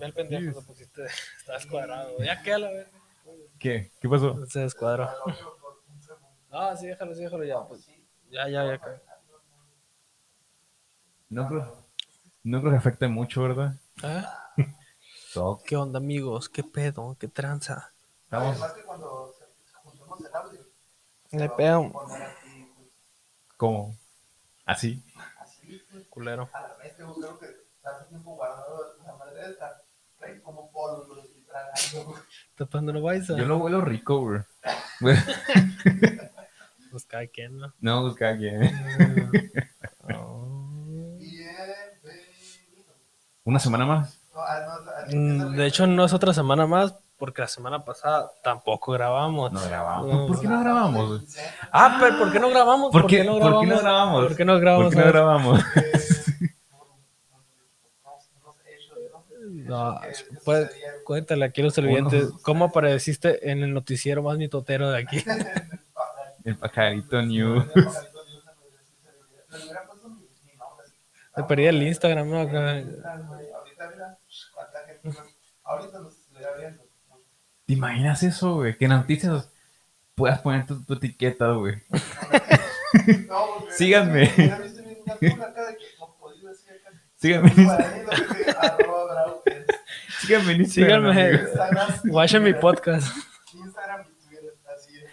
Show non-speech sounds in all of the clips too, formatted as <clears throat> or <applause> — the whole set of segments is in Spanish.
Ve el pendejo, te pusiste, <laughs> estás cuadrado. Ya qué a la verga. ¿Qué? ¿Qué pasó? Se descuadró. <laughs> Ah, sí, déjalo, sí, déjalo ya. Pues, ya, ya, ya. No creo, no creo que afecte mucho, ¿verdad? <laughs> ¿Ah? Todo. ¿Qué onda, amigos? ¿Qué pedo? ¿Qué tranza? Estamos, que Le pedo. pues, ¿cómo? ¿Así? así, pues, Culero. a la vez que creo que tanto tiempo guardado la madre de esta, trae como polvo, güey, y tragando, güey. Baisa. Yo lo huelo rico, güey. <laughs> Pues cada quien, ¿no? No, pues cada quien. Oh. <laughs> Bienvenido. <laughs> ¿Una semana más? Ah, ah, Mm, De hecho, no es otra semana más, porque la semana pasada tampoco grabamos. No grabamos. No. ¿Por qué no grabamos? Ah, pero ¿por qué no grabamos? ¿Por qué, ¿por qué no grabamos? ¿Por qué no grabamos? ¿Por qué no grabamos? No, pues, cuéntale aquí a los televidentes, ¿cómo apareciste en el noticiero más mitotero de aquí? <laughs> El pajarito new. Te perdí el Instagram, ¿no? Ahorita, mira, cuánta gente. Ahorita nos estuviera viendo. ¿Te imaginas eso, güey? Que en noticias puedas poner tu, tu etiqueta, güey. <laughs> No, <laughs> Síganme. <laughs> síganme en Instagram, Síganme. Instagram. Guacha mi podcast. Instagram y Twitter, así es.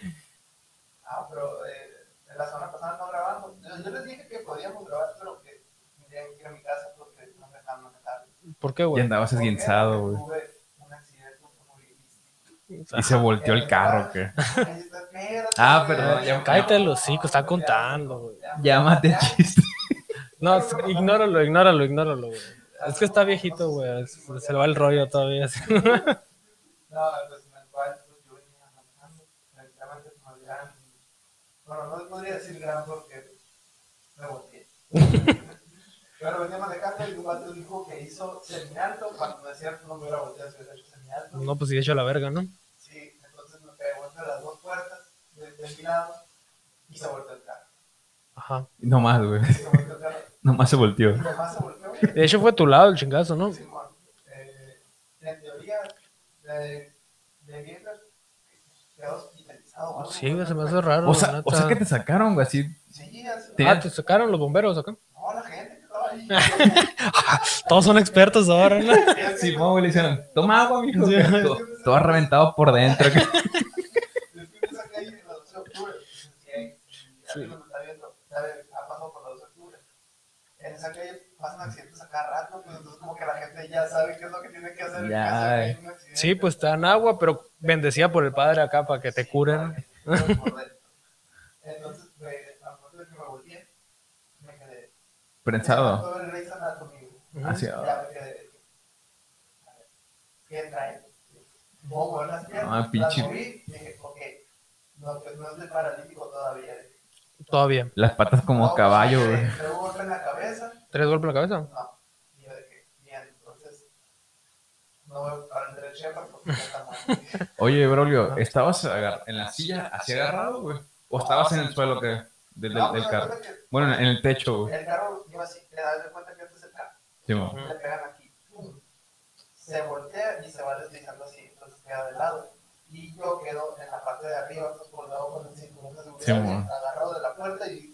Ah, pero eh, la semana pasada no grabamos. Yo, yo les dije que podíamos grabar, pero que tendrían que ir a mi casa porque no me dejaban manejar. ¿Por qué, güey? andabas esguinzado, güey. Tuve un accidente automovilístico. Y se volteó el carro, ¿qué? Ah, perdón, ya- Cállate el hocico, está contando, güey. Llámate chiste. No, ignóralo, ignóralo, ignóralo, güey. Es que está viejito, güey. Se le va el rollo todavía. así. <laughs> No, pues en el cual pues, yo venía manejando. Tranquilamente, como el gran. Bueno, no podría decir gran porque me volteé. <laughs> Pero venía manejando y un vato dijo que hizo semialto. Cuando no es cierto, no me hubiera volteado si hubiera hecho semialto. No, pues sí, de hecho la verga, ¿no? Sí, entonces me pegó entre las dos puertas de, de mi lado y se volteó el carro. Ajá. Nomás, güey. Se volteó el carro. Nomás se volteó. Y nomás se volteó. De hecho fue tu lado el chingazo, ¿no? Simón, eh, en teoría, de, de quedó hospitalizado. Sí, güey, se me hace raro. O sea, o sea que te sacaron, güey, así. Sí, así. Te- Ah, te sacaron los bomberos acá. No, la gente que estaba ahí. <laughs> Todos son expertos ahora, ¿no? Sí, <laughs> güey, le hicieron, toma agua, mijo. Sí. Todo, todo reventado por dentro. <laughs> Después de esa calle en la 12 de octubre. Sí, ahí, Sí. alguien me está viendo, sabe, ha pasado por la 12 de octubre. En esa calle pasan accidentes a cada rato, pues entonces como que la gente ya sabe qué es lo que tiene que hacer en Ya, caso de. Sí, pues te dan agua, pero bendecida por el padre acá para que te curen. Correcto. Entonces, me, a momento de que me volteé, me quedé. Prensado. Todo el Grey's Anatomy, güey. Hacia. Ya me quedé. ¿Qué trae? Mover las piernas. Ah, pinche- Las moví, dije, ok. No, pues no es de paralítico todavía. Todavía. Las patas como No, caballo, pues, güey. me pegó un golpe en la cabeza. ¿Tres golpes en la cabeza? No. Y yo de que, bien, entonces. No voy a el Shepard porque está mal. <laughs> Oye, Brolio, ¿estabas en la silla así agarrado, güey? ¿O estabas en el suelo que, del, del, del pues, carro? Bueno, en el techo, güey. El carro iba así, te das de cuenta que este es el carro. Sí, mo. le pegan aquí, ¡pum! se voltea y se va deslizando así, entonces queda de lado. Y yo quedo en la parte de arriba, colgado con el cinturón de seguridad, Sí, agarrado de la puerta y.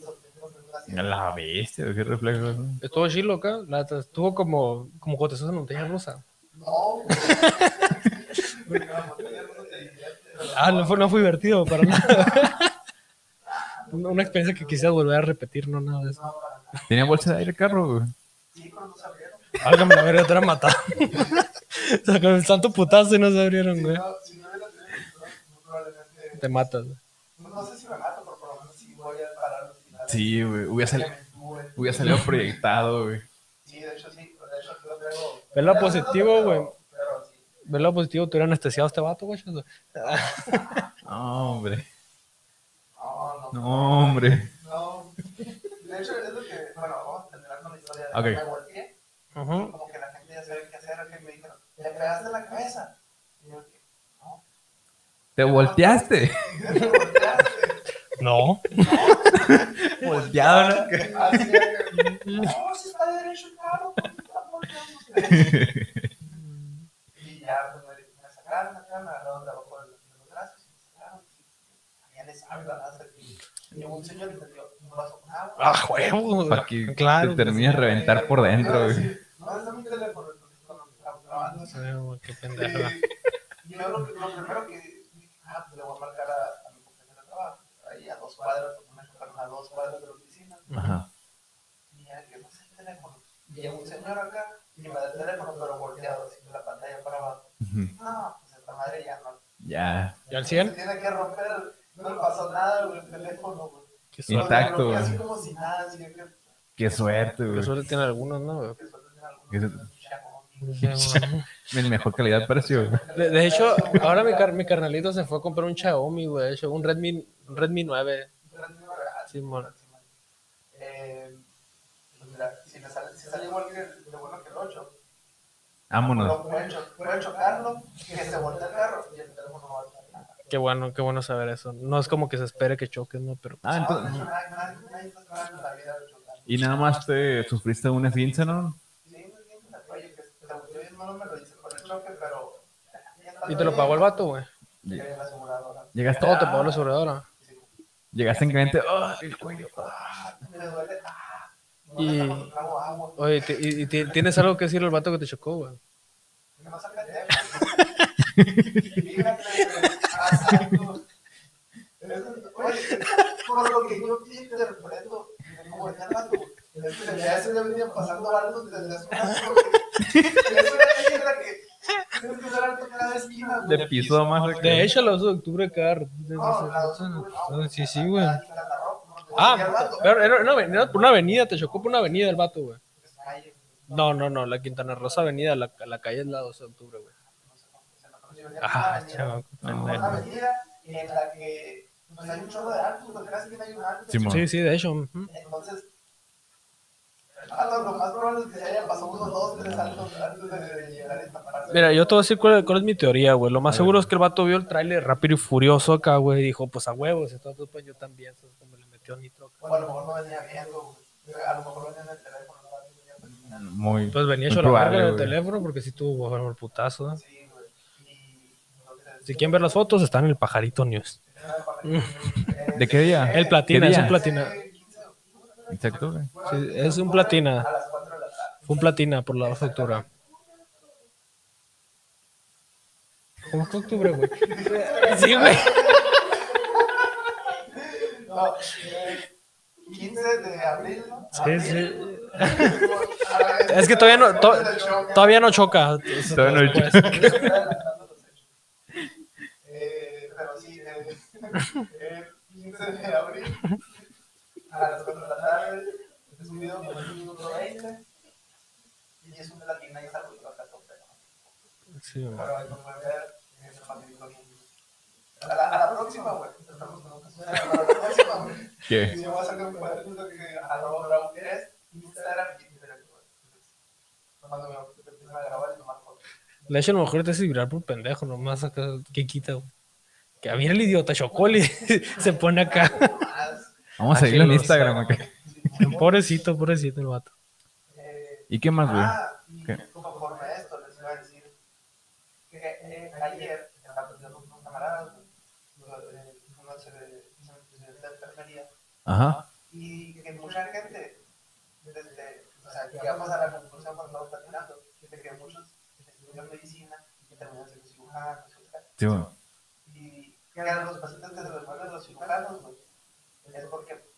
La bestia, qué reflejo. ¿no? Estuvo chilo acá. La estuvo como, como cuando te estás en montaña rusa. No, la divierte, pero Ah, no fue, no fue divertido para nada. <laughs> Una experiencia que quisiera volver a repetir, no nada de eso. no, para nada. ¿Tenía bolsa de aire el carro, güey? Sí, no se abrieron. Álgame la verga, te hubiera matado. <laughs> o sea, con el santo putazo y no se abrieron, güey. no, si no hubiera tenido el cinturón, muy probablemente. Te matas, güey. No, no sé si me mato, pero por lo menos sí voy a parar los finales. Sí, güey. Hubiera, sali- hubiera salido proyectado, güey. Sí, de hecho sí, de hecho aquí lo traigo. Ve lo Ya, positivo, güey. Pero sí. ¿Ves lo positivo? ¿Te hubiera anestesiado este vato, güey? <laughs> No, hombre. No, no. No, hombre. No. De hecho, es lo que, bueno, vamos a terminar con la historia. Ok. Me volteé, Ajá. como que la gente ya sabe qué hacer, que me dijeron, le pegaste la cabeza. Te volteaste. No. Volteado, ¿no? Y ya, me un señor. Ah. Para que claro, te termines reventar por dentro. No, es mi teléfono, porque cuando grabando. Qué pendejo. Y yo lo primero que cuadras, me chocaron a dos cuadras de la oficina. Ajá. Y ya que no sé el teléfono. Y llega un señor acá y me da el teléfono, pero volteado, así, la pantalla para abajo. Ujú. No, pues esta madre ya no. Ya. ¿Y al Se 100? tiene que romper, no le pasó nada, güey, el teléfono, güey. Qué Intacto, suerte. Bloqueé güey. Así como si nada, así que. Qué suerte, Qué güey. suerte tiene algunos, ¿no? que suerte tiene algunos se-. En mejor calidad precio. De, de hecho, ahora mi, car- mi carnalito se fue a comprar un Xiaomi, güey. de hecho, Un Redmi, un Redmi 9. Sí, Simón. Eh, pues mira, si, sale, si sale igual que de bueno que el 8, Vámonos. pueden, cho- pueden chocarlo, que se voltee el carro y el teléfono no va a estar nada. Qué bueno, qué bueno saber eso. No es como que se espere que choquen, ¿no? Pero Ah, entonces. no, nadie- nadie- nadie está esperando la vida de chocar. Y nada más te sufriste un esguince, ¿no? El ¿Y te lo pagó el vato, güey? Llegaste, Todo te pagó la aseguradora. Llegaste en cliente. ¡ah, el cuello! ah. Me duele. Ah, Y- agua. Oye, y, y ti- tienes algo que decirle al vato que te chocó, güey? Oye, <laughs> por lo que yo interpreto, como el vato, es que ya se le venían pasando algo desde hace una Es una tierra que De piso más de De hecho, de octubre la se- dos, se- no, Sí, sí, güey. Ah, pero era una avenida, por una avenida, te chocó por una avenida el vato, güey. No, no, no, la Quintana Rosa Avenida, la, la calle es la 12 de octubre, güey. no sé cómo se llama, pero sí venía Ah, una chaval, avenida- qué Una pendejo. avenida en la que pues, hay un chorro de árboles, porque casi que no hay un árbol. Simón. Sí, sí, de hecho. Entonces, Mira, yo te voy a decir cuál, cuál es mi teoría, güey. Lo más seguro es que el vato vio el tráiler rápido y furioso acá, güey, y dijo, pues a huevos, entonces pues yo también, ¿sabes? como le metió nitro. acá. O a lo mejor no venía viendo, güey. a lo mejor venía en el teléfono. ¿no? Muy. Pues venía hecho la probable, en el teléfono porque sí tuvo el putazo. Sí, güey. Y lo que te Si quieren ver las fotos, están en el Pajarito <laughs> News. ¿De qué día? El platina, ¿Qué es un platina. Exacto. Sí, es un platina. A las 4 de la tarde. Fue un platina por la 12 de octubre. ¿Cómo fue octubre, güey? <laughs> Sí, güey. No, eh, 15 de abril, ¿no? Sí, sí. <laughs> Es que todavía no, to- todavía no choca. Todavía no <laughs> hechos. Eh, pero sí, eh, el 15 de abril a las 4 de la tarde es un video con un minuto 20 y es un de latina y es algo que va a estar ¿no? Sí, güey. Pero ahí lo pueden ver, es un facilito bien. A la, a la próxima, güey. Estamos con ocasiones, A la próxima, güey. ¿Qué? Y yo voy a sacar un cuadernito que arroba Raúl es Instagram y Twitter, güey. Entonces, Cuando me empiezan a grabar y tomar fotos. De hecho, a lo mejor te hace vibrar por pendejo, nomás acá, ¿qué quita, güey? Que a mí el idiota chocó y <laughs> se pone acá. Vamos a seguirlo en Instagram, ok. <laughs> Pobrecito, pobrecito el vato. eh, ¿Y qué más, güey? Ah, y ¿Qué? conforme a esto les iba a decir que eh, ayer estaba platicando con un camarada, güey, eh, uno se de enfermería, Ajá. y que mucha gente, desde, o sea, llegamos a la conclusión cuando estamos platicando, de que muchos estudian medicina y que terminan siendo cirujanos, etcétera. Sí, güey. y que a los pacientes que se les mueren los cirujanos, güey, es porque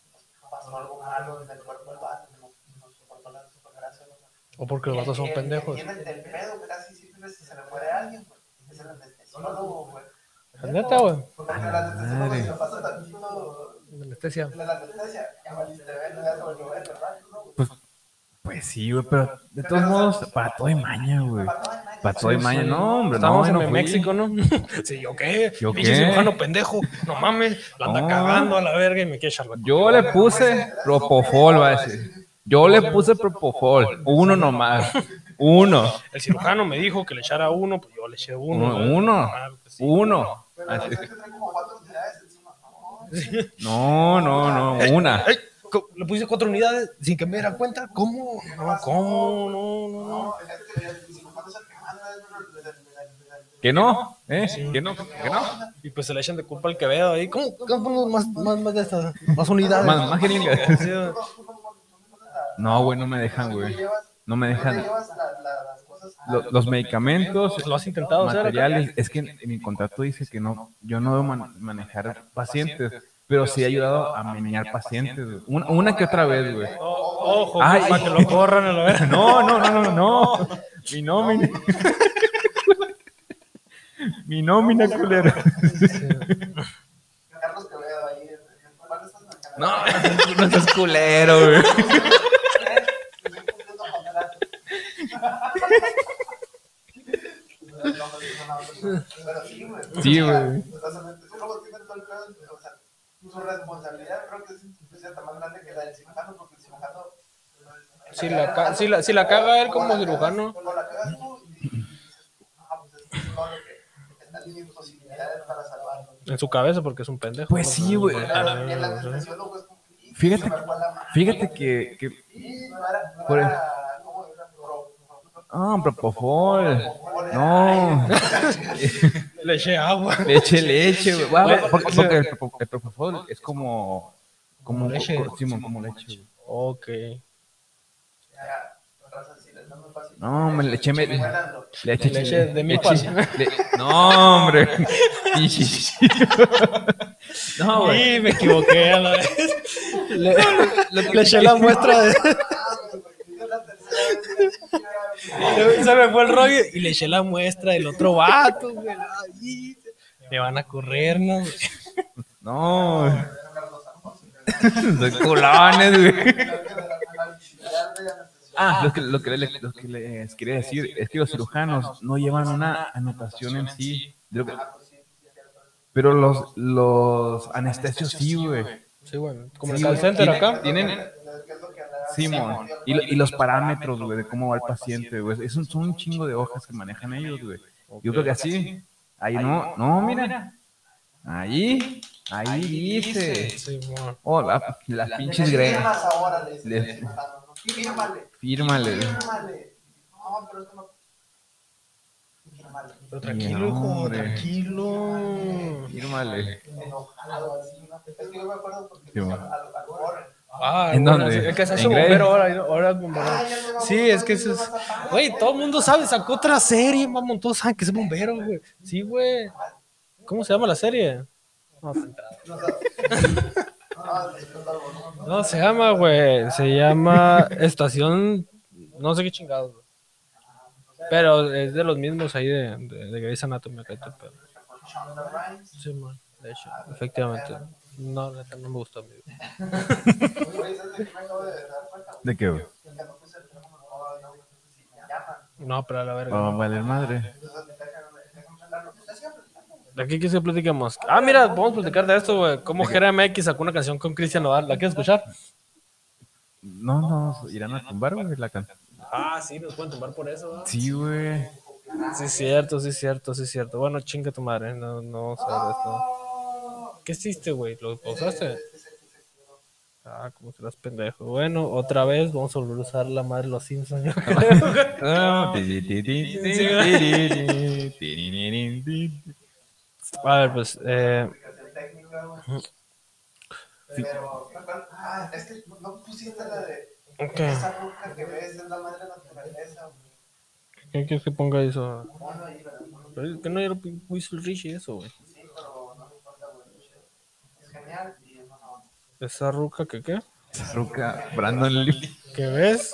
pasó algo malo en el cuerpo del vato, no, no soportó la supergrasa, ¿no? O porque los vatos son pendejos. El, que tiene el pedo casi siempre si se le muere a alguien, güey, es el anestesiólogo, güey. ¿Es neta, güey? Porque el anestesiólogo lo pasa tantito Anestesia. de la anestesia, ya valiste ver, ya se volvió a ver, ¿verdad? ¿No? Pues, pues sí, güey, pero de todos modos, para todo hay maña, güey. Para todo no, hombre, Estamos no, en no. México, ¿no? <laughs> Sí, ¿yo qué? ¿Yo qué? cirujano pendejo. No mames, la anda No. cagando a la verga y me quiere echar Yo le puse Propofol, va a decir. Yo le puse Propofol, uno nomás. <laughs> Uno, El cirujano me dijo que le echara uno, pues yo le eché uno. Uno, ¿verdad? uno. <laughs> ¿no? No, no, una. Le puse cuatro unidades sin que me diera cuenta. ¿Cómo? No, ¿cómo? No, no, no. Que no, ¿eh? Que no, que no. Y pues se le echan de culpa al Quevedo ahí. ¿Cómo? ¿Cómo más, más, más de estas? Más unidades. Más, más jeringas. No, güey, no me dejan, güey. No me dejan. llevas la- la- las cosas a- Lo- los medicamentos, lo has intentado materiales, es que en mi contrato dice que no, yo no debo man- manejar pacientes, pero sí he ayudado a menear pacientes, güey. Una, una que otra vez, güey. Ojo, para que lo corran a la. No, no, no, no, no. <laughs> Mi nómina. <laughs> Mi nómina, culero. Carlos Quevedo ahí. No, <laughs> no seas culero, güey. Pero sí, güey. Sí, O sea, güey. totalmente. Tú luego tienes todo el pedo, o sea, su responsabilidad creo que es hasta más grande que la del cirujano, porque. Si la, ca- si, la, si la caga él como cirujano. En mis posibilidades para salvarlo. En su cabeza porque es un pendejo. Pues sí, güey. Pero el como, Fíjate-. Fíjate que, que Por-. Pro- ah, propofol. No, Le eché agua. leche, leche, güey. Le- porque, porque el, propo- el propofol es como, como Leche. Simón, como leche. Ok. No me fácil. No, me le eché leche, de le- No, hombre. <laughs> <laughs> No, güey. Sí, me equivoqué a la vez. Le, le eché la muestra de. <laughs> Se me fue el rollo y le eché la muestra del otro vato, güey. Ay, Me van a correr, ¿no? No. Soy culones, güey. Ah, lo que, lo, que le- lo que les quería decir es que los cirujanos no llevan una anotación en sí. de lo que- pero los, los anestesios sí, güey. Sí, güey. Como Sí, el call center acá. Tienen, Simón. Y, y los parámetros, güey, de cómo va el paciente, güey. Es un, son un chingo de hojas que manejan ellos, güey. Yo creo que así. Ahí no, no, mira. Ahí, ahí dice. Sí, bueno. Oh, la- las pinches greñas. Fírmale, Fírmale. fírmale. No, pero es que no. Fírmale. Pero tranquilo, hijo, tranquilo. Fírmale. Enojado, así, ¿no? Es que yo me acuerdo porque Sí, bueno. Ah, ¿En bueno, dónde? El que se hace bombero ahora, ahora es bombero. Ah, Sí, es que eso es. Güey, todo el mundo sabe, sacó otra serie, mamón. Todos saben que es bombero, güey. Sí, güey. ¿Cómo se llama la serie? No, no, no. <laughs> no se llama, güey. Se llama Estación. No sé qué chingados, güey. Pero es de los mismos ahí de, de, de Grey's Anatomy acá, este pedo. Sí, man. De hecho, efectivamente. No, no me gustó a mí. güey. Oye, ¿sabes de qué güey? Que no no, no, no. No, pero a la verga. Oh, vale, madre. ¿De qué quieres que platiquemos? Ah, mira, vamos a platicar de esto, güey. Cómo GRMX sacó una canción con Cristian Nodal. ¿La quieres escuchar? No, no, irán a tumbar, güey, la canción. Ah, sí, nos pueden tomar por eso. Sí, güey. Sí, es cierto, sí, es cierto, sí, es cierto. Bueno, chinga tu madre, no, no vamos a ver esto. ¿Qué hiciste, güey? ¿Lo pausaste? Ah, como serás pendejo. Bueno, otra vez vamos a volver a usar la madre de los Simpsons, yo creo. A ver, pues, eh, güey. Pero, ah, es que no pusiste la de Ok. esa ruca que ves, es la madre de la naturaleza, güey. ¿qué quieres que ponga eso? Pero es que no era Whistle Rich y eso, güey. Sí, pero no me importa, güey. Es genial y es buena onda. Esa ruca que qué? Ruca, Brandon Lee. ¿Qué ves?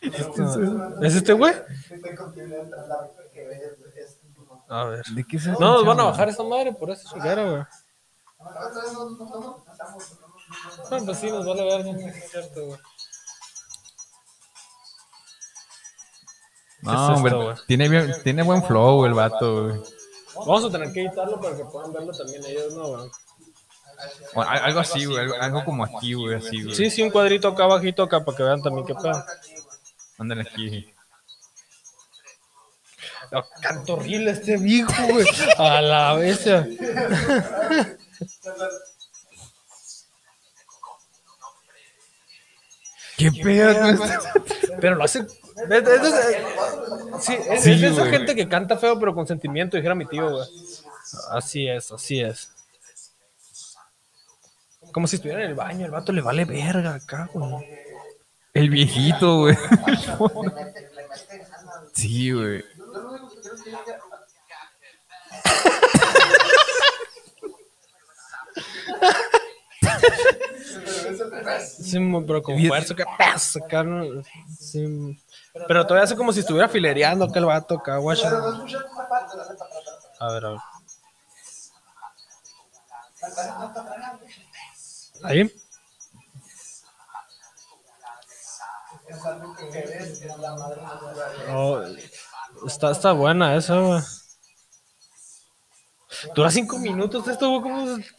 ¿Es este güey? Te contiene otra, la ruca que ves, es como- A ver. ¿De qué se No, nos van a bajar esa madre por esa chingada, güey. No. No, pues sí, nos van a ver, no es cierto, güey. ¿Qué es No, esto, hombre, güey? tiene, bien- tiene buen flow güey, el vato, güey. Vamos a tener que editarlo para que puedan verlo también ellos, ¿no, güey? Algo así, güey, algo, algo como aquí, güey, así, güey. Sí, sí, un cuadrito acá abajito acá para que vean también qué pedo. Ándale aquí. Canto horrible este viejo, güey. A la bestia. ¿Qué pedo con esto? Pero lo hace. es- es- es- sí, es, Sí, es de esa güey. gente que canta feo, pero con sentimiento, dijera mi tío, güey. Así es, así es. Como si estuviera en el baño, el vato le vale verga acá, güey. El viejito, güey. <laughs> Sí, güey. Sí, pero con fuerza, que pasa ¿no? Sí. Pero todavía hace como si estuviera filereando acá el vato acá, atrás. A ver, a ver. Ahí. Es algo que eres, es la madre natural. Oh, está, está buena esa, güey. Dura cinco minutos esto, güey. ¿Cómo se-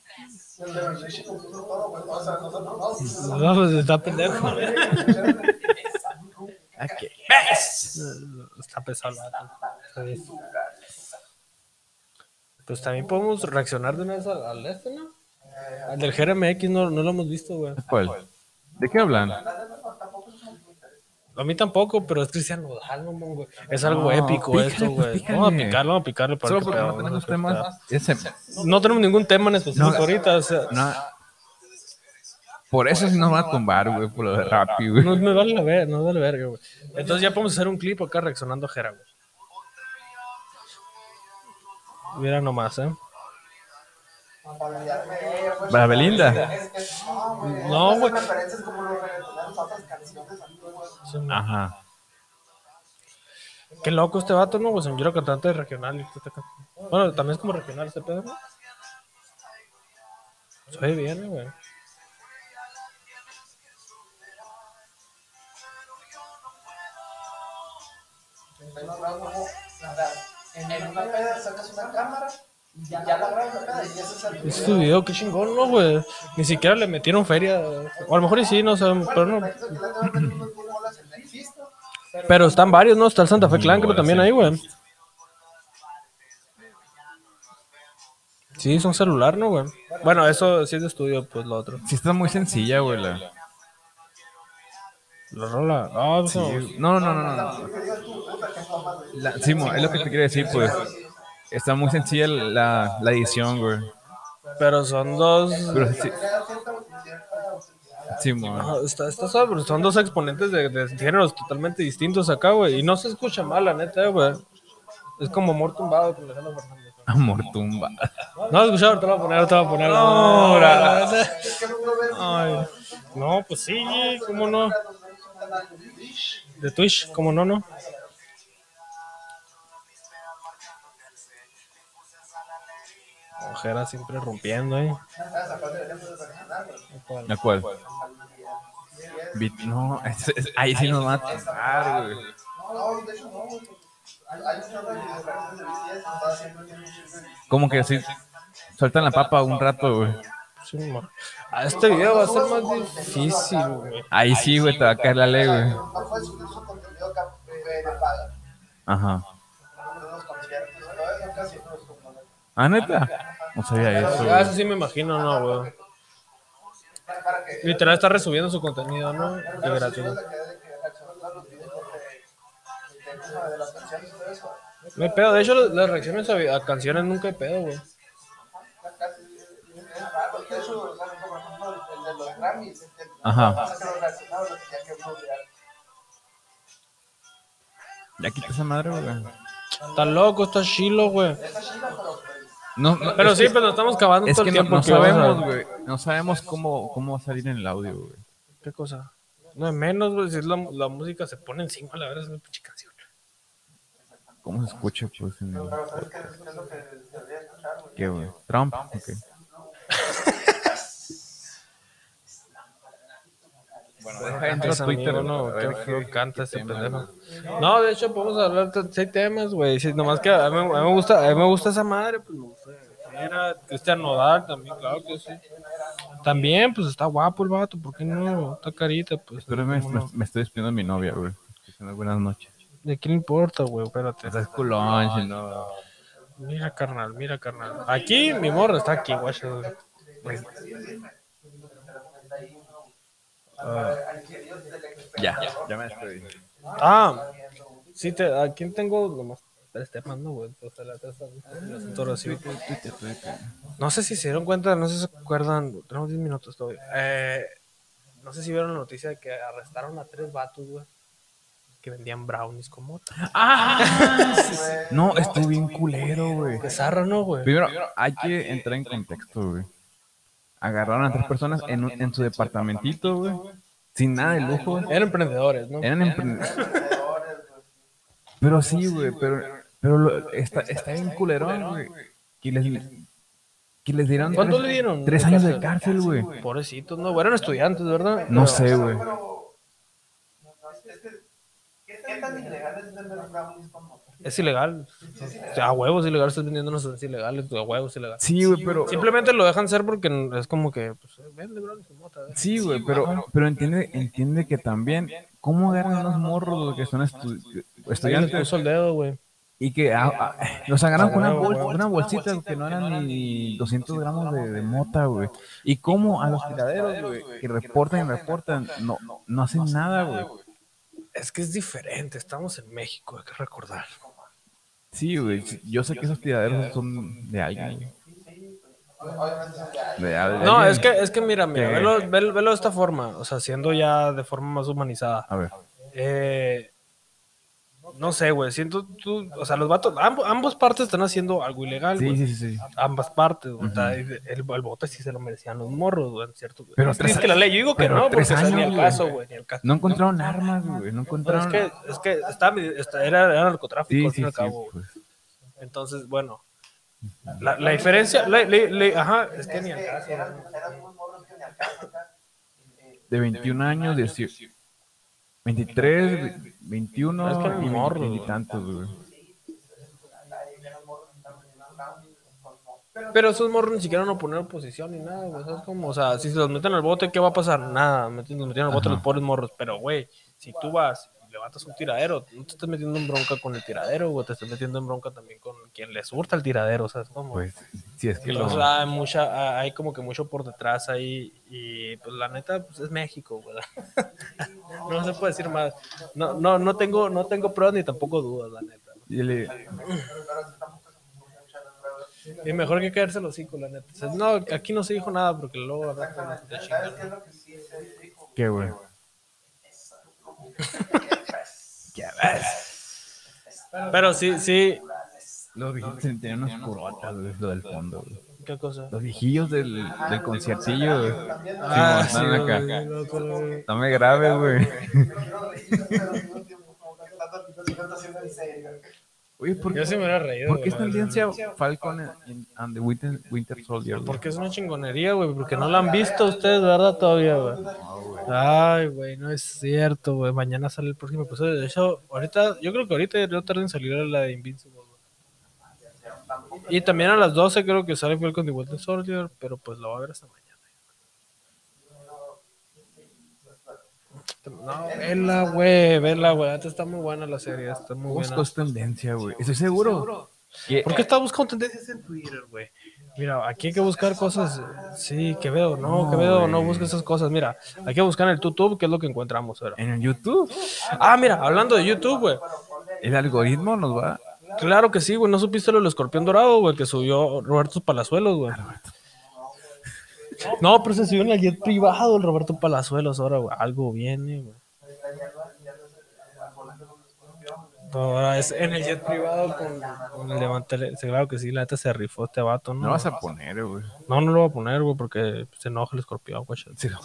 no. Pues está pendejo. <laughs> Ok. Está pesado. Pues también podemos reaccionar de una vez al, al este, ¿no? Al del GRMX no, no lo hemos visto, güey. ¿Cuál? ¿De qué hablan? A mí tampoco, pero es Cristian Nodal, no, güey. Es algo No, épico pícale, esto, güey. pícale. Vamos a picarlo, vamos a picarle. para Solo que porque no tenemos temas. Ese. No tenemos ningún tema en específico No. ahorita, o sea. no. Por eso sí nos van a tumbar, güey, por lo de Rappi, güey. No me vale la ver, no vale verga, güey. Entonces ya podemos hacer un clip acá reaccionando a Jera, güey. Mira nomás, ¿eh? Para pues. Belinda. No, güey. Ajá. Qué loco este vato, ¿no? Pues un quiero cantante regional. y Bueno, también es como regional este pedo, ¿no? Se oye bien, güey. En una peda sacas una cámara ya la es Este video, qué chingón, ¿no, güey? Ni siquiera le metieron feria. O a lo mejor y sí, no sabemos, pero no. Pero están varios, ¿no? Está el Santa Fe Clan, creo también ahí, güey. Sí, son celular, ¿no, güey? Bueno, eso sí es de estudio, pues lo otro. Sí está muy sencilla, güey. La... La rola. Ah, no. Sí, No, no, no, no. no. La, sí, es lo que te quiero decir, pues. Está muy sencilla la, la edición, güey. Pero son dos. Pero sí, sí, mo. Ajá, Está, está pero son dos exponentes de, de géneros totalmente distintos acá, güey. Y no se escucha mal, la neta, güey. Es como amor tumbado con Alejandro Fernández. Amor tumba. No has escuchado, te lo voy a poner, te lo voy a poner. No, la- Ay, no, pues sí, cómo no. De Twitch, cómo no, no. Ojera siempre rompiendo, eh. ¿La cual? No, es- es- ahí sí nos van a tumbar, güey. Como que así sueltan la papa un rato, güey. Sí, este video va a ser más difícil, güey. Ahí sí, güey, te va a caer la ley, güey. Ajá. Ah, neta. No sabía eso, Ah, eso sí me imagino, no, güey. Literal está resubiendo su contenido, ¿no? De eso. No hay pedo. De hecho, las reacciones a, a canciones nunca hay pedo, güey. Ajá. Ya quita esa madre, güey. Está loco, está chilo, güey. Pero No, no, Pero sí, que- pero estamos cavando Es todo que el no, tiempo. no que vamos a- sabemos, güey. No sabemos cómo, cómo va a salir en el audio, güey. ¿Qué cosa? No es menos, güey. Si es la, la música se pone encima, la verdad es una pinche canción. ¿Cómo se escucha, pues, en el... pero ¿sabes qué es qué es lo que debería escuchar, güey? ¿Qué, güey? ¿Trump? Ok. Bueno, deja a Twitter, amigo, no, a qué qué- canta qué este tema, pendejo. güey. No, de hecho, podemos hablar de seis temas, güey. Sí, nomás que a mí, a mí me gusta, a mí me gusta esa madre, pues me gusta. Era Cristian Nodal también, claro que sí. También, pues está guapo el vato, ¿por qué no? Está carita, pues. Pero me, ¿cómo me, no? me estoy despidiendo de mi novia, güey. Diciendo buenas noches. ¿De qué le importa, güey? Espérate. Estás culón, si no. Mira, carnal, mira, carnal. Aquí, mi morro está aquí, guacho. Güey. Ya, ya me despedí. Ah, sí, te, ¿a quién tengo? Nomás tres temas, ¿no, güey? O sea, la recibido. No sé si se dieron cuenta, no sé si se acuerdan, tenemos 10 minutos todavía. Eh, no sé si vieron la noticia de que arrestaron a tres vatos, güey, que vendían brownies con mota. No, estuvo bien culero, güey. Que zarra, ¿no, güey? Primero, hay que entrar en contexto, güey. Agarraron a tres personas en, un- en su departamentito, güey. Sin nada de lujo. güey. Eran emprendedores, ¿no? Eran emprendedores. Pero sí, güey, pero, pero lo- está, está bien culerón, güey. Que les, que les dieron ¿Cuánto tres, le dieron? tres años de cárcel, güey. Pobrecitos, no, güey, eran estudiantes, ¿verdad? No sé, güey. ¿Qué tan ilegal es vender brownies con moto? Es ilegal. O sea, a huevos ilegal, estás vendiendo unos es ilegales, a huevos ilegal. Sí, güey, pero... Simplemente lo dejan ser porque es como que, pues, vende brownies con mota. ¿eh? Sí, güey, pero, pero entiende, entiende que también, ¿cómo agarran unos morros que son estu- estudiantes puso el dedo, güey. y que ah, ah, los agarran con una, bol- una bolsita que no eran ni 200 gramos de, de mota, güey? ¿Y cómo a los tiraderos, güey, que reportan y reportan, no, no hacen nada, güey? Es que es diferente, estamos en México, hay que recordar. Sí, güey, yo sé que esos tiraderos son de alguien. De, No, es que, es que mira, mira, velo, velo- velo de esta forma, o sea, siendo ya de forma más humanizada. A ver, Eh, no sé, güey, siento tú, o sea, los vatos, ambos, ambos partes están haciendo algo ilegal, sí, güey. sí, sí, sí. Ambas partes, güey. o sea, el, el bote sí se lo merecían los morros, güey, ¿cierto? Pero es tres que la ley, yo digo que pero no, porque tres o sea, ni años, el güey. caso, güey, ni el caso. No encontraron armas, güey, no No, encontraron... es que, es que estaba, está- era, era narcotráfico, Sí, al sí, fin y al cabo, pues. Entonces, bueno, la, la diferencia, la- la- la- ajá, es que ni al caso. güey. Eran, eran unos morros que ni al caso acá. De 21 años, 18, 23, 21 Es que y morros, 20 y tantos, güey. Pero esos morros ni siquiera van a poner oposición ni nada, güey. ¿Sabes cómo? O sea, si se los meten al bote, ¿qué va a pasar? Nada, meten- los metieron al bote Ajá. los pobres morros. Pero, güey, si tú vas y levantas un tiradero, no te estás metiendo en bronca con el tiradero, güey. Te estás metiendo en bronca también con quien les hurta el tiradero, ¿sabes cómo? Pues, si es que lo... Entonces hay, mucha, hay como que mucho por detrás ahí y pues la neta pues es México, güey. <laughs> no se puede decir más. No, no, no tengo, no tengo pruebas ni tampoco dudas, la neta. y le- Y mejor que caerse los hocico, la neta. O sea, no, aquí no se dijo nada porque luego la verdad, te chingan. ¿Sabes qué es <laughs> lo que sí se dijo? ¿Qué, güey? Pero sí, sí. Los viejillos tenían unos curotas, güey, lo del fondo, güey. ¿Qué cosa? Los viejillos del, del conciertillo, güey. Ah, Sí, están acá. No me grave, güey. <laughs> Oye, ¿por Yo sí me hubiera reído. ¿por qué güey, es la verdad. tendencia Falcon en- and the Winter, Winter Soldier? güey? Porque es una chingonería, güey, porque no la han visto ustedes, ¿verdad? Todavía, güey. Ay, güey, no es cierto, güey. Mañana sale el próximo episodio. De hecho, ahorita, yo creo que ahorita no tarda en salir la de Invincible. Y también a las 12 creo que sale Falcon the Winter Soldier, pero pues la voy a ver hasta mañana. No, vela, güey, vela, güey. Antes está muy buena la serie, está muy buena. Busco es tendencia, güey. Estoy seguro. ¿Por qué estás buscando tendencias en Twitter, güey? Mira, aquí hay que buscar cosas. Sí, que veo, no, que veo, no busques esas cosas. Mira, hay que buscar en el YouTube qué es lo que encontramos. ahora. En el YouTube, Ah, mira, hablando de YouTube, güey. el algoritmo nos va. Claro que sí, güey. ¿No supiste lo del escorpión dorado, güey? Que subió Roberto Palazuelos, güey. No, pero se subió en el jet privado el Roberto Palazuelos ahora, güey. Algo viene, güey. Ahora es en el jet privado con, con el levante. sí, Claro que sí, la neta se rifó este vato, ¿no? No lo vas a poner, güey. No, no lo voy a poner, güey, porque se enoja el escorpión, güey. Sí, lo-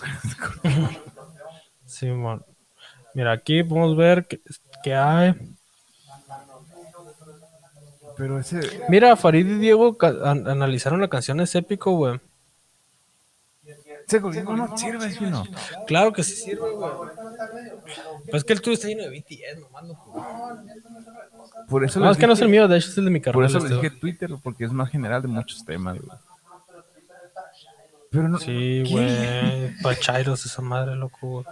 Sí, man. Mira, aquí podemos ver que, que hay. Pero ese. Mira, Farid y Diego analizaron la canción Es épico, güey. No sirve, ¿sí o no? Claro que sí sirve, güey. Pero es que el tuyo está lleno de BTS, nomás no. Por eso No, es que no es el mío, de hecho es el de mi Por carnal. eso les este, dije Twitter, porque es más general de muchos temas, güey. Pero no. Sí, güey. Pachairos, esa madre, loco, güey.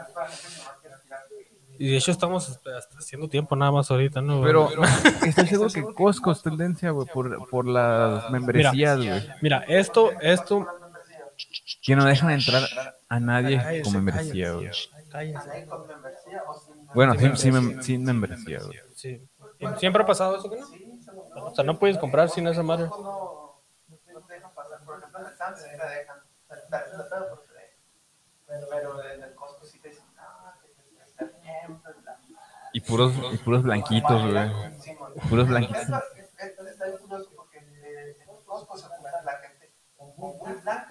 Y de hecho estamos hasta haciendo tiempo nada más ahorita, ¿no? Pero <laughs> estoy seguro que Costco es tendencia, güey, por, por las membresías, güey. Mira, esto, esto. Que no dejan entrar a nadie Cállese, con membresía. Bueno, sin, sin, membresía. mem- sin membresía, güey. Sí. ¿Siempre ha pasado eso que no? O sea, no puedes comprar sin esa madre. No, no, no te dejan pasar. Por ejemplo, en el Sam's sí te dejan. Pero es la pedo porque te dejan. Pero, pero en el Costco sí te dicen, no, que te está bien, bla, bla. Y puros, y puros blanquitos, güey. Puros blanquitos. Esto- esto Está bien curioso porque en el Costco se junta la gente o muy blanca o muy blanca.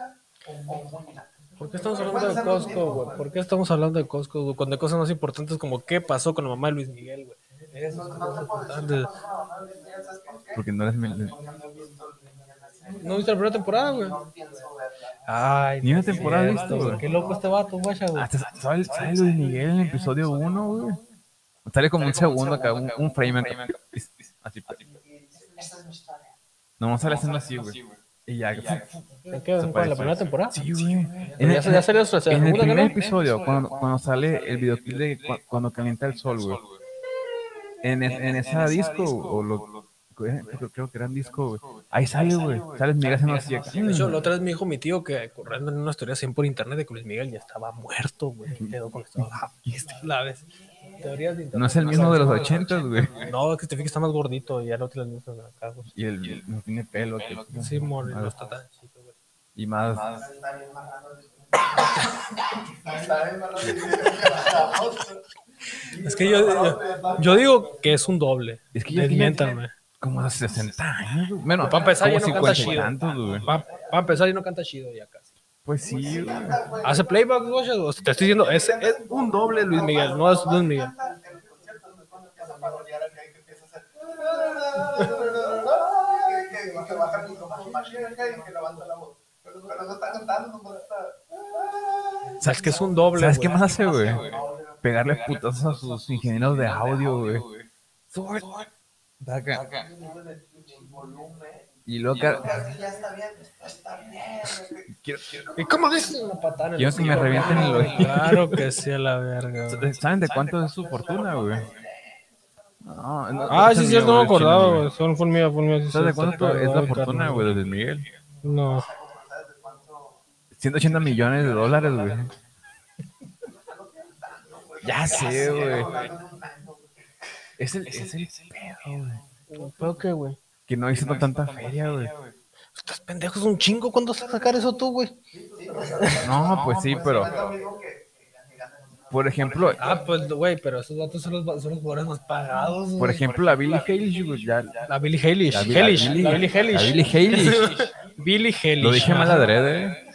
¿Por qué estamos hablando de Costco, güey? ¿Por qué estamos hablando de Costco, güey? Cuando hay cosas más importantes como qué pasó con la mamá de Luis Miguel, güey. Esas No, cosas no importantes. no, ¿sabes? Porque no eres... no Miguel. ¿No viste la primera temporada, güey? No. Ay, Ni una no temporada he visto, güey. Qué loco este vato, guacha, güey. Hasta sale, sale Luis Miguel en el episodio 1, güey. Sale como un segundo acá, un, frame acá. Así. Y dice, esta es mi historia. Nomás sale haciendo así, güey. Y ya. <laughs> ¿En? ¿En? ¿La primera temporada? Sí, güey. Pero ya, ya salió su En el primer ¿no? episodio, cuando, cuando sale el videoclip de cu- Cuando calienta el sol, güey. En, en esa disco, o lo, creo, creo que era un disco, güey. Ahí sale, güey. Sale Miguel haciendo así. De hecho, la otra vez me dijo mi tío que corriendo en una historia así por internet de que Luis Miguel ya estaba muerto, güey. <laughs> La vez. Teorías de internet. No es el mismo de los ochentas, güey. No, es que te fijas que está más gordito y ya no tiene las mismas acá, güey. Y el no tiene pelo. que- Sí, mor, no está tan chido, güey. Y más. Está bien Miguel. Es que yo, yo, yo digo que es un doble. Es que ya tiene Desmiéntanme. como de 60 años. Bueno, Para empezar, ya no canta 50 y chido. Para empezar, y no canta chido ya casi. Pues sí, güey. Hace playback, güey. o sea, Te estoy diciendo, es, es un doble Luis Miguel, no es Luis Miguel. ¿Sabes que es un doble? ¿Sabes qué más hace, güey? Pegarle putazos a sus ingenieros de audio, güey. Volumen. Y luego acá- Casi ya está bien, esto está bien. quiero, ¿Y cómo dices una patada en el quiero que me revienten el oído. Claro que sí, a la verga. güey. ¿Saben de cuánto es su fortuna, güey? No, no, Ah, sí, mío, no me acordaba, güey. Son fue mío, fue mío. sí, ¿Sabes de sí, cuánto sí, es la sí, fortuna, güey, de Luis Miguel? No. 180 millones de dólares, güey. Ya sé, güey. Es el, es el pedo, güey. ¿Pero qué, güey? Que no hizo tanta feria, güey. Estás pendejo, es un chingo. ¿Cuándo vas a sacar eso tú, güey? No, pues sí, pero, Es lo mismo que que gane, gane. por ejemplo, Ah, pues, güey, pero esos datos son los, son los jugadores más pagados. por ejemplo, la Billie Eilish, güey. La Billie Eilish. Eilish. la Billie- Eilish. la Billie Eilish. <laughs> Billie Eilish. Lo dije mal adrede.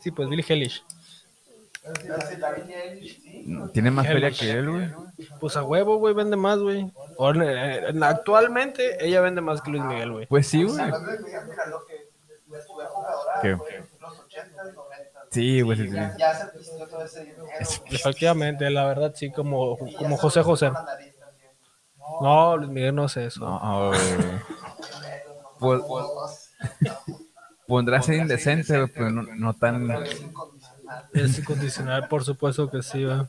Sí, pues Billie Eilish. Pero si la Billie Eilish, sí. Tiene más feria que él, güey. Pues a huevo, güey, vende más, güey. Eh, eh, Actualmente ella vende más que Luis Miguel, güey. Pues sí, güey. ¿Qué? fue los 80, 90. Sí, güey, sí, sí. Ya, ya se pistió todo ese dinero. güey. Efectivamente, la verdad, sí, como, como José José. No, Luis Miguel no hace eso. No. Pues- Pondrá ser indecente, güey, pero no, no tan. Es incondicional, por supuesto que sí, güey. Ay,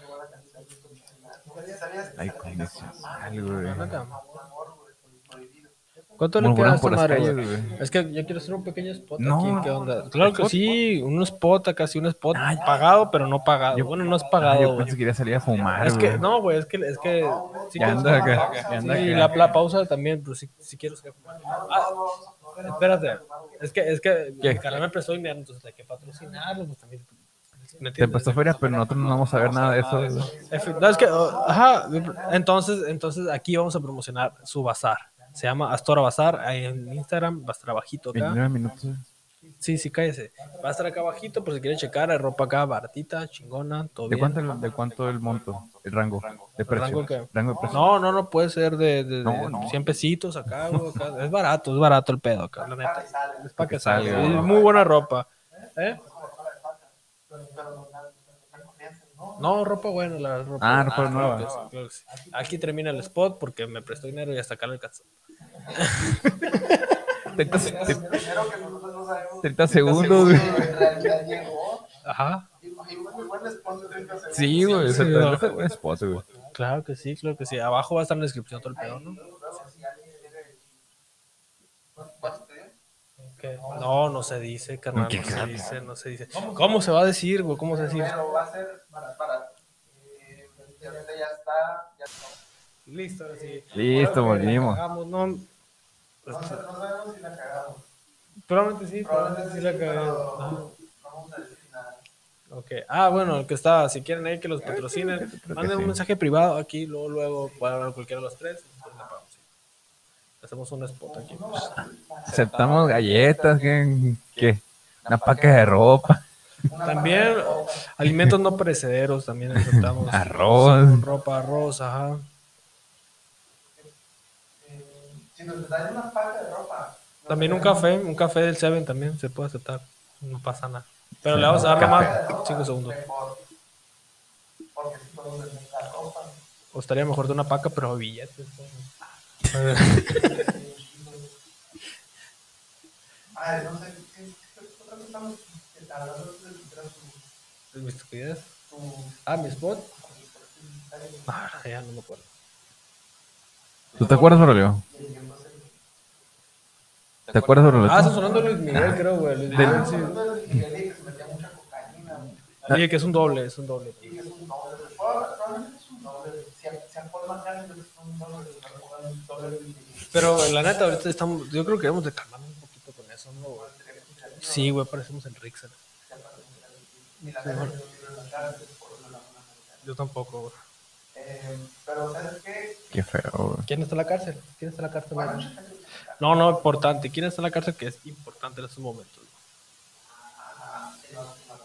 qué buena canción, incondicional. ¿Sabías que Ay, esa canción condicional, güey. Neta. amor, güey, ¿Cuánto le queda a esta madre, calles, güey? Es que yo quiero hacer un pequeño spot No. aquí, ¿qué onda? Claro que ¿Spot? sí, un spot acá, sí, un spot Ay. pagado, pero no pagado. Yo- bueno, no es Ah, pagado, yo güey. pensé que quería salir a fumar, Es que, no, güey, es que, es que, sí Ya que- anda acá, ya anda Sí, acá. la, la pausa también, pero sí, sí quiero sacar. Ah, espérate, es que, es que ¿Qué? el canal me prestó dinero, entonces hay que patrocinarlo, pues también. ¿me Te prestó feria, pero nosotros no vamos a ver nada de eso. güey. No, es que, oh, ajá, entonces, entonces aquí vamos a promocionar su bazar. Se llama Astora Bazar, ahí en Instagram, va a estar abajito acá. 29 minutos. güey. Sí, sí, cállese. Va a estar acá abajito, por si quieren checar, hay ropa acá baratita, chingona, todo ¿De bien. cuánto, el- ¿De cuánto el monto? El rango de precio. ¿Rango de precio. No, no, no puede ser de, de, de No, no. 100 pesitos acá, güey, acá. Es barato, es barato el pedo acá, la neta. Es para que salga, salga. güey. Es muy buena ropa. ¿Eh? No, ropa buena, la ropa. Ah, ropa nueva. que sí, claro que sí. Aquí termina el spot porque me prestó dinero y hasta acá le alcanzó. 30, se- te- Primero que nosotros no sabemos. 30 segundos. Ajá. Y y muy buen spot de 30 segundos. Sí, güey. Sí, buen spot, güey. Claro que sí, claro que sí. Abajo va a estar en la descripción todo el pedo, ¿no? No, no se dice, carnal. ¿Qué No se carnal? dice, no se dice. ¿Cómo se va a decir, güey? ¿Cómo se va a decir? Pero va a ser para, para. Eh, ya está, ya está. Listo, ahora sí. Listo, volvimos. no, No, sa- no sabemos si la cagamos. probablemente sí, probablemente sí la no vamos a decir nada. Ok. Ah, bueno, el que está, si quieren ahí que los patrocinen, creo que manden un sí. mensaje privado aquí, luego, luego pueden hablar cualquiera de los tres. Hacemos un spot aquí. Aceptamos galletas, ¿qué? ¿Qué? Una paca de ropa, También alimentos no perecederos, también aceptamos. arroz. Ropa, arroz, ajá. Eh, si nos dan una paca de ropa. no También un café, un café del Seven también se puede aceptar. No pasa nada. Pero Sí, le vamos a dar ropa, 5 segundos. mejor. Porque si podemos la ropa. O estaría mejor de una paca, pero billetes. <laughs> Ay, no sé. ¿qué- qué- qué otra cosa estamos hablando de tu- ¿Mis estupidez? Ah, mi spot. Ah, ya no me acuerdo. ¿Tú te acuerdas, Aurelio? ¿Te acuerdas, Aurelio? Ah, está sonando Luis Miguel, creo, güey. Luis Miguel, sí. Oye, que es un doble, es un doble. Y que es un doble. Probablemente es un doble. A Paul McCartney es un doble, de. Pero la neta, ahorita estamos. Yo creo que debemos de calmarnos un poquito con eso, ¿no, güey? Sí, güey, parecemos el laguna americana. Yo tampoco, güey. Eh, Pero, ¿sabes qué? Qué feo, güey. ¿Quién está en la cárcel? ¿Quién está en la cárcel? Bueno, No, no, importante. ¿Quién está en la cárcel? Que es importante en estos momentos. No, no, no,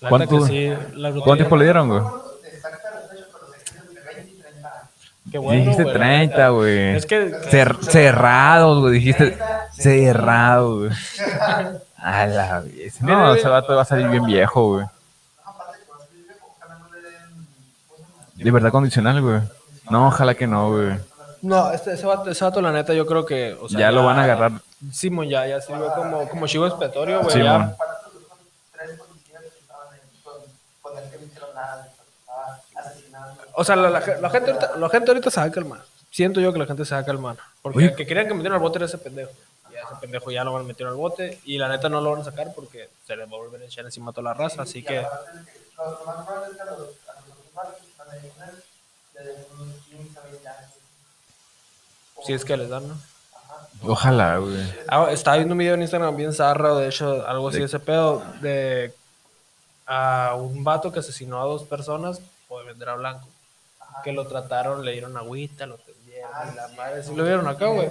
la ¿Cuánto- sí, la ¿Cuánto tiempo le dieron, güey? No me acuerdo de exacta la fecha, pero sé que es entre 20 y 30 años. Qué bueno, dijiste güey, la 30, neta. güey. Es que Cer- cerrados, güey. Dijiste 30, cerrado, güey. <laughs> A la vez. No, ese vato va a salir bien viejo, güey. no. Libertad condicional, güey. No, ojalá que no, güey. No, este, ese, vato, ese vato, la neta, yo creo que. O sea, Ya lo van a agarrar. Simón ya, ya sirvió como, como chivo expiatorio, güey. Simón. ya. ¿Cuántos de los? O sea, la, la, la gente ahorita, la gente ahorita se va a calmar. Siento yo que la gente se va a calmar. Porque Oye. que querían que metieran al bote era ese pendejo. Ya ese pendejo ya lo van a meter al bote. Y la neta no lo van a sacar porque se les va a volver a echar encima a toda la raza. Así Y que. aparte de que Lo lo más probable es que a los, a los usuarios que están ahí con él le den unos 15, 20 años. Si es que les dan, ¿no? Ojalá, güey. Ah, estaba viendo un video en Instagram bien zarra, de hecho, algo así de ese pedo, de a un vato que asesinó a dos personas por vender a blanco. Que lo trataron, le dieron agüita, lo tendieron, y la madre. ¿Sí lo vieron acá, güey?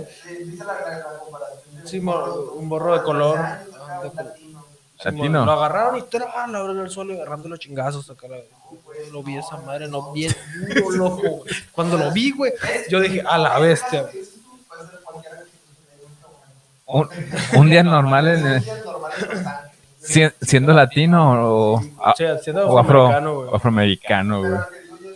Sí, un borro- de color. Ah, latino, Latino. Lo agarraron y ¡tra! la abrieron en el suelo y agarrando los chingazos. Acá la- lo vi esa madre, no bien duro, loco. güey. Cuando lo vi, güey, yo dije, a la bestia. güey. Güey. Un, un día normal en el- si- siendo latino o, a- Sí, siendo o afro- afroamericano, güey. afroamericano, güey. Pero lo que digo yo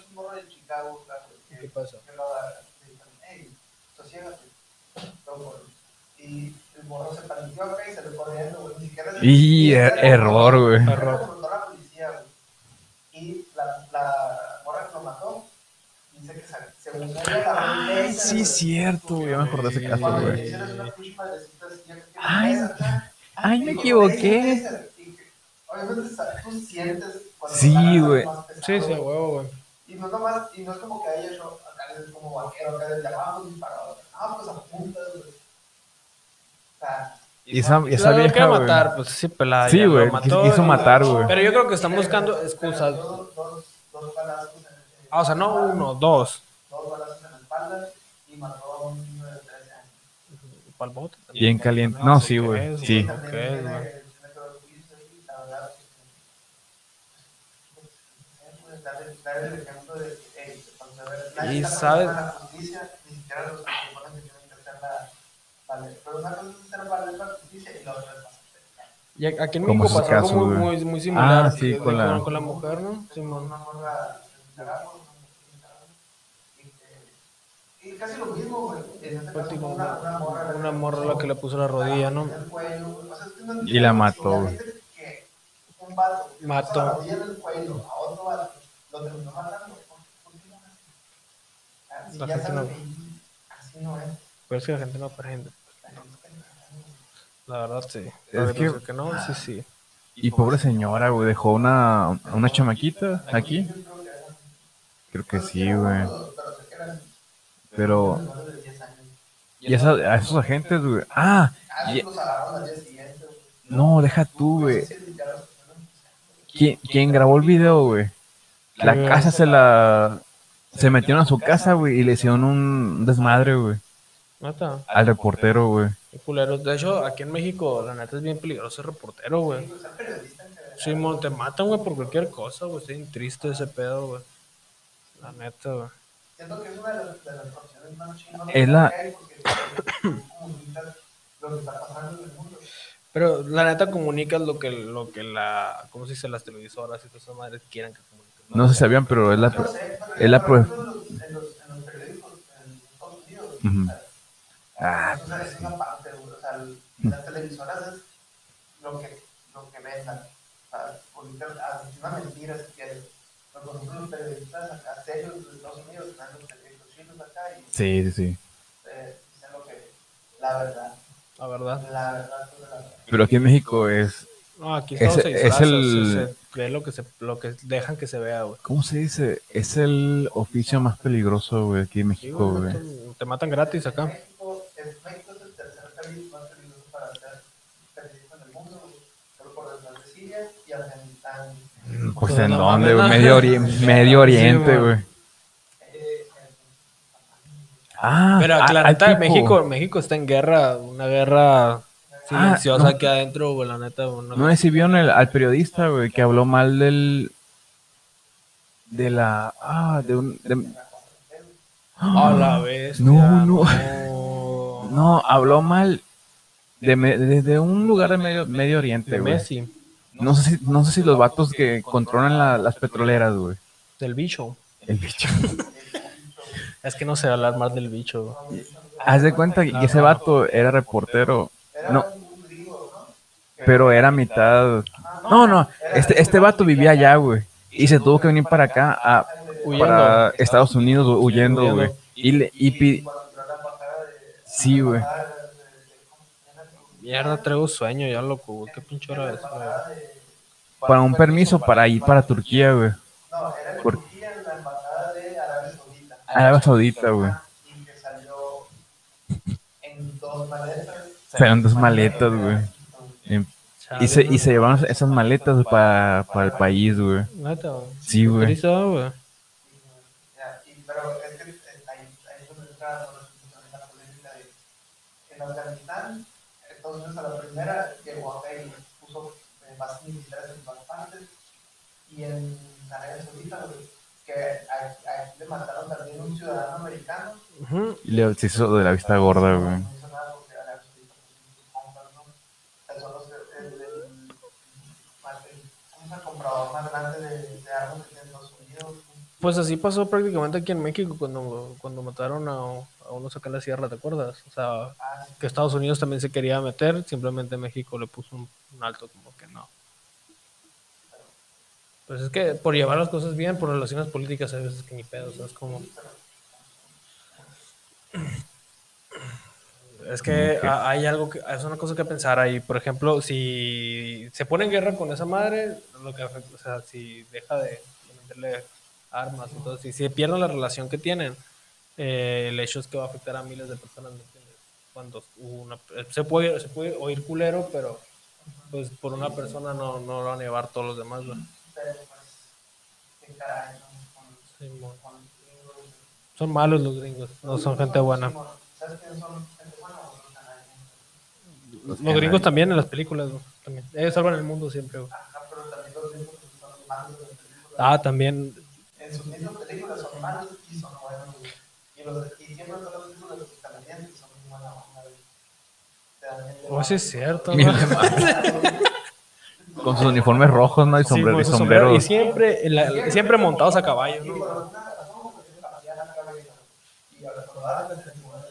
es Ay, sí, cierto, güey. Ya me acordé de ese caso, güey. Ay, ay, me equivoqué. Sí, güey. Sí, sí, huevo, güey. Y no, nomás, y no es como que haya hecho acá es como vaquero, acá desde abajo disparado. Ah, pues apuntas, güey. O sea, Y esa, y esa vieja, quiere güey. matar, pues sí, pelada. Sí, güey, quiso matar, güey. Pero yo creo que están buscando excusas. Ah, o sea, no uno, dos. Dos balazos en la espalda y mató a un niño de 13 años. ¿Pa'l bote? Bien caliente. No, sí, ¿qué güey. Sí. Y nadie Y para aquí en México pasó algo muy, muy, muy similar. Ah, sí, con la- con la mujer, ¿no? Simón. una morra en Nicaragua, una mujer en Nicaragua, y que- y casi lo mismo, güey. En este caso, Último, una, una morra. Una morra la que le puso la rodilla, ¿no? en el cuello, güey. O sea, es que no Y la mató, güey. un vato Mató. la gente no- así no es. Pero es que la gente no aprende. La verdad, sí. Es que... que no, sí, sí. Y pobre señora, güey, dejó una, una chamaquita aquí. Creo que sí, güey. Pero. Y esa- a esos agentes, güey. Ah, y- no, deja tú, güey. ¿Quién, quién grabó el video, güey? La casa se la. Se metieron a su casa, güey, y le hicieron un desmadre, güey. Neta, Al reportero, güey. De hecho, aquí en México, la neta es bien peligroso el reportero, güey. Sí, te matan, güey, por cualquier cosa, güey. Estoy bien triste ese pedo, güey. La neta, güey. Siento que es una de las, de las profesiones más chingonas Es la- que hay porque comunicas lo que está pasando en el mundo. Pero la neta comunicas lo que, lo que la, ¿cómo se dice? Las televisoras y todas esas madres quieran que comuniques. No se sabían, pero es la. No sé, pero Es la por prue- ejemplo, en los, en los, en los periódicos en Estados Unidos, Ujú. o sea, Ah, eso es una parte, güey, o sea, el- las televisoras es lo que, lo que vendan. O sea, publican ah, una mentira si quieres. Pero por ejemplo, los periodistas acá serios de Estados Unidos están los periódicos chinos acá y sí, sí, sí. eh, dicen lo que, la verdad, La verdad. la verdad, la verdad. Pero aquí en México es. No, aquí Es- se es disfraza, el- se, se ve lo que, se, lo que dejan que se vea, güey. ¿Cómo se dice? Es el oficio más peligroso, güey, aquí en Sí, México, güey, güey. matan- te matan gratis acá. México es, México es el tercer país más peligroso para hacer periodismo en el mundo, güey. solo por detrás de Siria y Afganistán. Pues en dónde, güey? Medio, Ori- Medio Oriente, güey. Eh, Ah, Pero ah, neta, tipo. México, México está en guerra, una guerra silenciosa no. aquí adentro, güey, la neta. una- No sé si vieron el- al periodista, güey, que habló mal del. De la. Ah, de un. de- A la bestia. No, no. no. <laughs> no, habló mal de, de- de un lugar de Medio, Medio Oriente, güey. Messi, No sé, si, no sé si los vatos que controlan la- las petroleras, güey. del bicho. El bicho. <laughs> Es que no sé hablar más del bicho. güey. Haz de cuenta que ese vato era reportero. No. Pero era mitad. No, no. Este, este vato vivía allá, güey. Y se tuvo que venir para acá, a, para Estados Unidos, güey, huyendo, Huyendo. güey. Y, le- y pi- Sí, güey. Mierda, traigo sueño ya, loco, güey. ¿Qué pinche hora es? güey? Para un permiso para ir para Turquía, güey. No, era en Por- Turquía, en la embajada de Arabia Saudita. Arabia Saudita, güey. Y que salió en dos maletas. Pero en dos maletas, güey. Y- se, y se llevaron esas maletas para, para el país, güey. Sí, güey. Pero es que ahí, es donde entra la polémica de en Afganistán, Unidos a la primera llegó acá y eh, bases militares en todas partes. Y en Arabia Saudita, que a- le mataron también un ciudadano americano. Ujú. Y le se hizo de la vista gorda, güey. Pues, más grande de, de armas en Estados Unidos. Pues así pasó prácticamente aquí en México cuando, cuando mataron a, a unos acá en la sierra, ¿te acuerdas? O sea, que Estados Unidos también se quería meter, simplemente México le puso un, un alto como que no. Pues es que por llevar las cosas bien, por relaciones políticas, hay veces que ni pedo, ¿sabes? Como... <clears throat> Es que Ok. ha- hay algo que, es una cosa que pensar ahí. Por ejemplo, si se pone en guerra con esa madre, lo que afecta- o sea, si deja de, de venderle armas y todo, si, si pierden la relación que tienen, eh, el hecho es que va a afectar a miles de personas, ¿me entiendes? Cuando una, se puede, se puede oír culero, pero pues por una persona no, no lo van a llevar todos los demás, pero pues, Sí, Son malos los gringos, no son gente buena. ¿Sabes quiénes son gente buena o son canadienses? Los gringos también en las películas, también. Ellos salvan el mundo siempre, güey. Ajá, pero también los gringos son malos de las películas. Ah, también. En sus mismas películas son malos y son buenos, güey. Y, los, y siempre los son muy buena onda, güey. Te dan el- Oh, sí es cierto. Con sus uniformes rojos, ¿no? Y sombrero, y sombreros. Y siempre, en la- siempre montados a caballo, ¿no? Y por alguna razón, como que se pasean acá, güey, y a recordar las películas.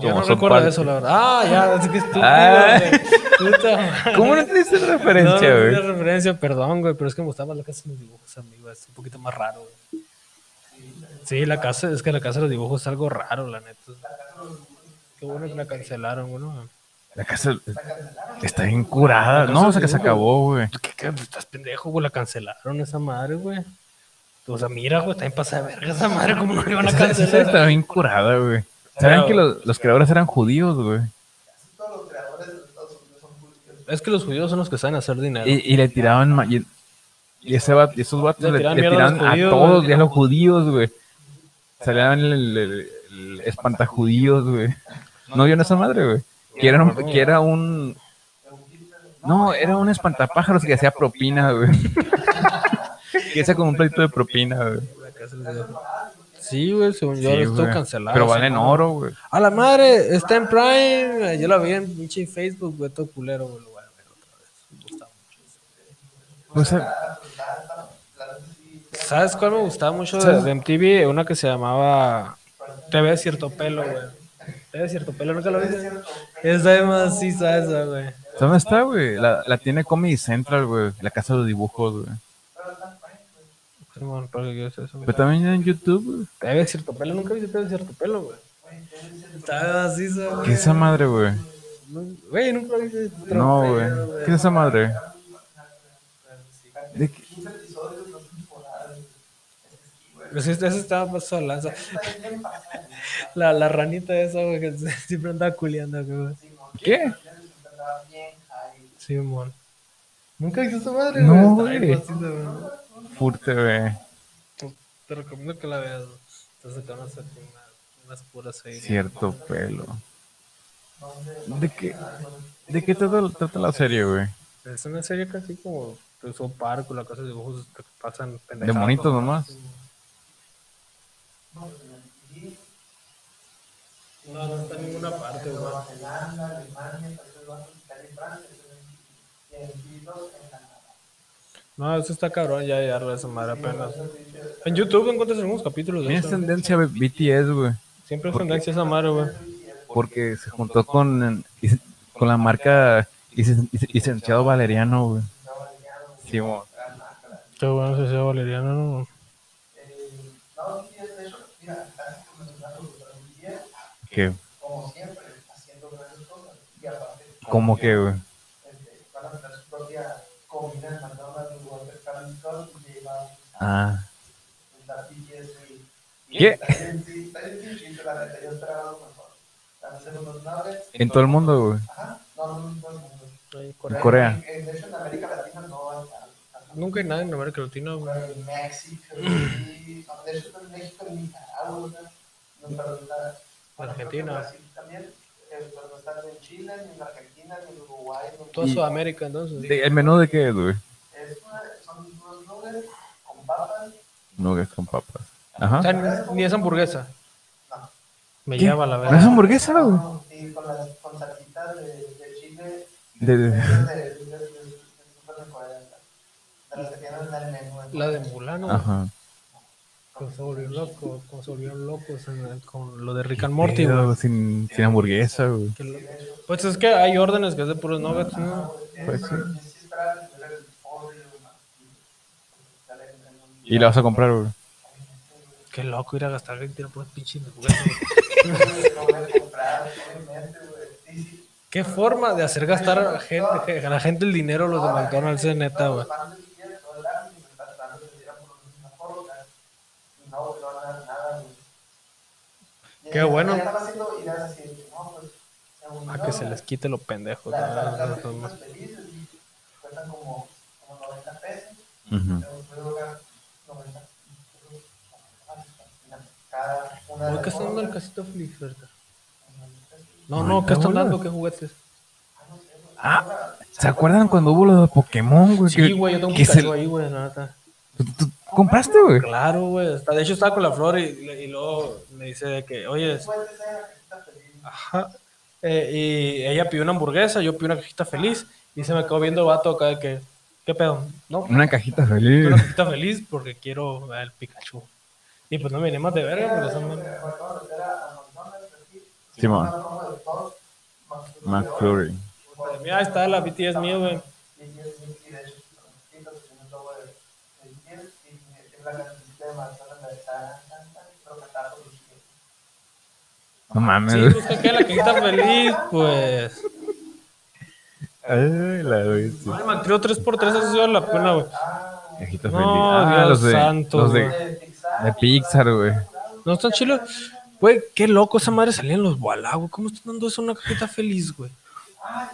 Yo no recuerdo parte- eso, la verdad. Ah, ya, es que estúpido, Ah. <laughs> Puta. ¿Cómo no la No, referencia, no güey? tenía referencia, perdón, güey, pero es que me gustaba la casa de los dibujos, amigo. Es un poquito más raro, güey. Sí, la casa, es que la casa de los dibujos es algo raro, la neta. Qué bueno que la cancelaron, güey. ¿no? La casa está bien curada. No, o sea que se acabó, güey. ¿Qué, qué? Estás pendejo, güey. La cancelaron esa madre, güey. O sea, mira, güey, está en pasada de verga esa madre. ¿Cómo no le van a Esa- esa cancelar? Está bien curada, güey. ¿Saben que los, los creadores eran judíos, güey? Casi todos los creadores de Estados Unidos son judíos. Es que los judíos son los que saben hacer dinero. Y, y le tiraban. Y, y ese y esos vatos Le le, tiraban le a todos, y a los judíos, güey. Salían el, el, el- el espantajudíos, güey. ¿No vieron esa madre, güey? Que era, un, que era un. No, era un espantapájaros que hacía propina, güey. <laughs> que hacía como un pleito de propina, güey. Sí, güey, según yo, Sí, güey. cancelado. Pero valen madre. oro, güey. A la madre, está en Prime. Yo la vi en pinche Facebook, güey, todo culero, güey. Lo voy a ver otra vez. Me gusta mucho. Pues, eh, ¿Sabes cuál me gustaba mucho de, de MTV? Una que se llamaba TV de cierto pelo, güey. TV de cierto pelo, ¿nunca lo viste? Esa demasiado esa, güey. ¿sabes dónde está, güey? La, la tiene Comedy Central, güey. La casa de los dibujos, güey. Simón, ¿para qué quieres eso? Pero también en YouTube, güey. TV de cierto pelo, nunca viste TV de cierto pelo, güey. Está demasiado, güey. ¿Qué es esa madre, güey? No- Güey, nunca viste cierto No, güey. ¿Qué es esa madre? ¿De qué? Pues ese estaba pasado de lanza. La, la ranita esa, güey, que <laughs> siempre andaba culiando, güey. ¿Qué? Sí, mon. ¿Nunca viste esa madre, No, güey. Güey. Te recomiendo que la veas. Te sacan unas, unas, puras ahí. Cierto pelo. ¿De qué? ¿De qué trata, trata la serie, güey? Es una serie casi como de un parco, la casa de dibujos que pasan De pendejadas. monitos nomás. No, no está en ninguna parte, güey. No, eso está cabrón, ya, ya, esa madre apenas. En YouTube encuentras algunos capítulos de Mira, eso. es tendencia BTS, güey. Siempre es tendencia esa madre, güey. Porque se juntó con, con la marca lic- licenciado Valeriano, güey. Sí, mo. Qué bueno se sea Valeriano, ¿no? ¿Qué? ¿Cómo que, güey? Ah. ¿Qué? En todo el mundo, güey. En Corea. Corea. De hecho, en América Latina no va a estar. Nunca hay nadie en América Latina, güey. en México, y, no, de hecho en México, en Nicaragua, no, pero está- Argentina. Brasil también, pero no están en Chile, ni en Argentina, ni en Uruguay, Toda Sudamérica, entonces. ¿De- ¿El menú de qué es, güey? es una- son unos nubes con papas, Nuggets con papas. O Ajá. sea, ni, es hamburguesa. Me ¿Qué? lleva la ¿No es hamburguesa, güey? y con las con salsitas de, de chile, De- de, de-. La de Mulano. Ajá. Como se volvieron locos, como se volvieron locos en el- con lo de Rick and Morty, güey. sin, sin hamburguesa, güey. Pues es que hay órdenes que es de puros nuggets, ¿no? Pues sí. Y sí esperaba que tuviera el pollo, y sale Y la vas a comprar, güey. Qué loco ir a gastar 20 por pinche hamburguesa, güey. No voy a comprar, obviamente, güey. Sí, sí. Qué forma de hacer gastar a la gente, a la gente el dinero los de McDonald's, eh, neta, güey. Qué bueno. A que se les quite lo pendejo. la- las ¿no? películas felices y cuestan como, como 90 pesos. Ujú. Pero puedo pagar 90 pesos. Cada una ¿Qué están dando el casito feliz ahorita? No, no, ¿qué están dando? ¿Qué juguetes? Ah, ¿se acuerdan cuando hubo lo de Pokémon, güey? Sí, güey, yo tengo un Pikachu ahí, güey, neta. ¿Tú, tú compraste, güey? Claro, güey. De hecho, estaba con la flor y, y luego me dice de que, oye, ajá. Eh, y ella pidió una hamburguesa, yo pidió una cajita feliz y se me quedó viendo el vato acá de que, ¿qué pedo? No, Una cajita feliz. una cajita feliz porque quiero el Pikachu. Y pues no más de verga, porque son... Simón. McFlurry. Mira, ahí está la BTS mío, güey. Pero. No mames, Sí, pues que la cajita feliz, pues. Ay, la bestia. Ay, man, creo 3x3 eso sí vale la pena, güey. Cajita No, feliz. Ah, Dios los de, santo, los de. De Pixar, güey. No están chilos. Güey, qué loco esa madre salía en los Walla, güey. ¿Cómo están dando eso una cajita feliz, güey? Ah,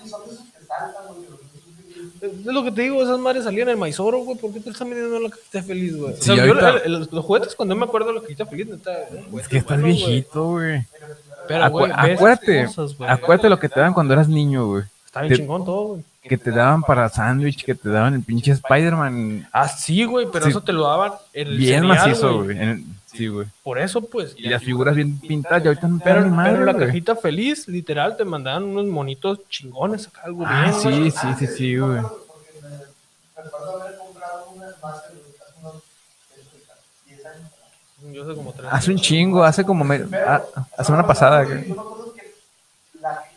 Es lo que te digo, esas madres salían en el maizoro, güey. ¿Por qué te están vendiendo la cajita feliz, güey? O Sí, sea, yo, el- los juguetes, cuando yo me acuerdo de la cajita feliz, neta. güey, Es que estás bueno, viejito, güey. Pero, güey, acuérdate, cosas, güey. acuérdate lo que te daban cuando eras niño, güey. Está bien te- chingón todo, güey. Que te daban para sándwich, que te daban el pinche Spider-Man Ah, sí, güey, pero Sí. eso te lo daban en el bien cereal, macizo, güey. El- Sí, güey. Por eso, pues. Y las figuras bien pintadas, y ahorita no Pero, madre, pero la cajita feliz, literal, te mandaban unos monitos chingones acá, algo Ah, bien. güey. sí, sí, sí, sí, güey. porque me recuerdo haber comprado una base de hace unos 10 años. Yo sé como tres. Hace un chingo, hace como... Me... Ah, la semana pasada, que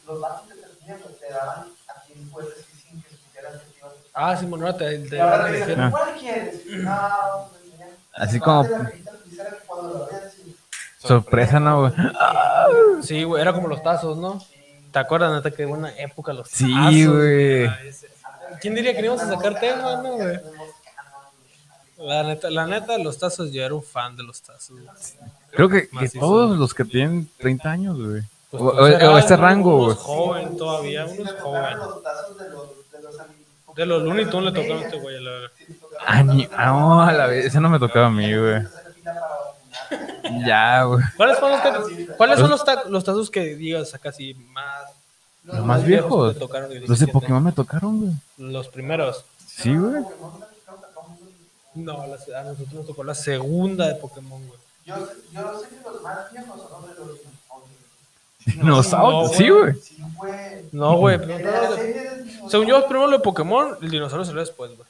los vasos que te tenían, pues, te daban aquí en puertas y sin que supieras que te iban a Ah, sí, bueno, ahora te, te Y ahora van a te elegir. dicen, ¿cuál quieres? No, pues. Así La como- de la sí, Sorpresa, ¿no, güey? Sí, güey, era como los tazos, ¿no? ¿Te acuerdas, neta, que buena época los Sí, tazos? güey. ¿Quién diría que íbamos a sacar tema, no, güey? La neta, la neta, los tazos, yo era un fan de los tazos. güey. Creo que, que todos los que tienen 30 años, güey. Pues, O, o- pues, este rango, güey. joven todavía, uno sí de los, Looney Tunes le tocó a este güey, la verdad. Ah, ni- ah, no, a la vez, ese no me tocaba a mí, güey. Ya, güey. ¿Cuáles son los, que- ¿cuáles son los, ta- los tazos que digas acá así más... Los más viejos. que te tocaron y Los de Pokémon me tocaron, güey. Los primeros. Sí, güey. No, la- a nosotros nos tocó la segunda de Pokémon, güey. Yo, yo sé que los más viejos son los de los dinosaurios. Dinosaurios, no, sí, güey. Sí, güey. No, güey. pero no, la no, serie de dinosaurios- Según yo, primero lo de Pokémon, el dinosaurio salió después, güey.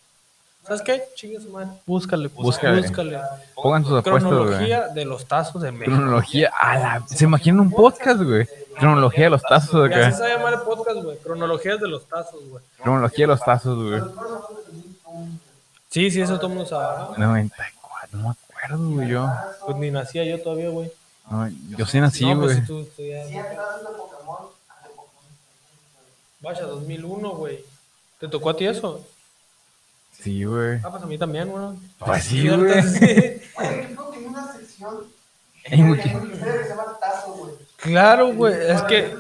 ¿Sabes qué? Chingue su madre. Búscale, pues, Búscale. búscale. Pongan sus apuestas, güey. Cronología de los tazos de México. Cronología. A la... ¿Se imaginan un podcast, güey? Cronología de los tazos de así acá. se va a llamar el podcast, güey. Cronologías de los tazos, güey. Cronología de los tazos, güey. Sí, sí, eso todo el mundo sabe. ¿no? 94, no me acuerdo, güey, yo. Pues ni nacía yo todavía, güey. No, yo sí nací, no, pues güey. si tú, tú ya- Sí, hay tazos de Pokémon. ah, de Pokémon. Vaya, 2001, güey. ¿Te tocó a ti eso? Sí, güey. Ah, pues a mí también, güey. Pues sí, güey. Güey, creo que hay una sección Hay en mucho- Wikipedia que se llama Tazos, güey. Claro, güey. Es que.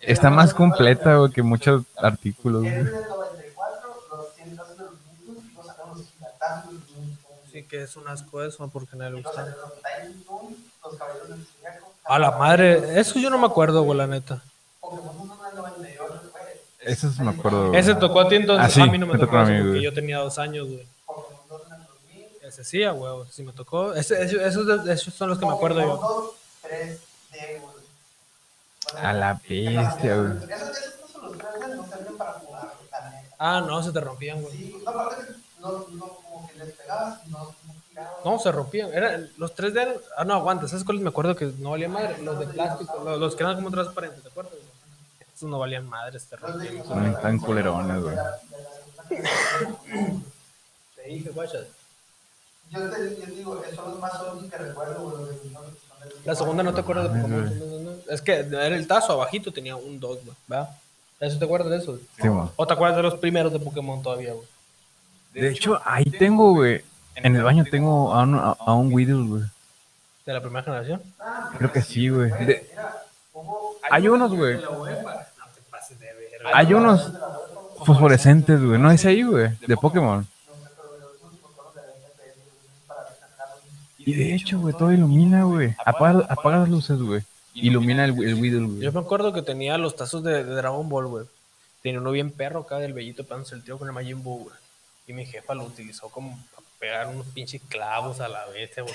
Está más completa, güey, que muchos artículos, En güey. el 94, los 100 tazos de los Nicktoons, y luego sacaron los gigatazos de los Nicktoons. sí que es un asco eso porque no le Los gusta. A la madre, eso yo no me acuerdo, güey, la neta. Pokémon 1 del 98, güey. Eso me acuerdo, güey. Ese tocó a ti entonces, Ah, sí, a mí no me, me tocó, tocó a mí, porque güey. yo tenía dos años, güey. Pokémon 2 en el 2000. Ese sí, a huevo, sí me tocó. Ese, ese- esos, esos son los que me acuerdo yo. 2, 3D, güey. A la bestia, güey. Esos, esos tazos, los 3D, no servían para jugar, güey, la neta. Ah, no, se te rompían, güey. Sí, no, como que les pegabas no, no se rompían. Eran, los 3D eran... Ah, no, aguanta. ¿Sabes cuáles me acuerdo que no valían madre? Los de plástico, los, los que eran como transparentes, ¿te acuerdas? güey? No valían madres, te rompían. Son tan culerones, güey. Te dije, guacha. Yo te yo digo, son los más obvios que recuerdo, güey, La segunda no te acuerdas de Pokémon. güey. No, no, no. Es que era el tazo, abajito tenía un 2, güey. ¿Va? ¿Eso te acuerdas de eso? Sí, güey. ¿O te acuerdas de los primeros de Pokémon todavía, güey? De hecho, ahí tengo, güey. En el baño tengo a un, a, a un Weedle, güey. ¿De la primera generación? Creo que sí, güey. De- Hay unos, güey. No te pases de verga. Hay unos fosforescentes, güey. No es ahí, güey. De Pokémon. Y de hecho, güey, todo ilumina, güey. Apaga, las luces, güey. Ilumina el, el Weedle, güey. Yo me acuerdo que tenía los tazos de, Dragon Ball, güey. Tenía uno bien perro acá del bellito pegándose el tiro con el Majin Buu, güey. Y mi jefa lo utilizó como pegar unos pinches clavos a la bestia, güey.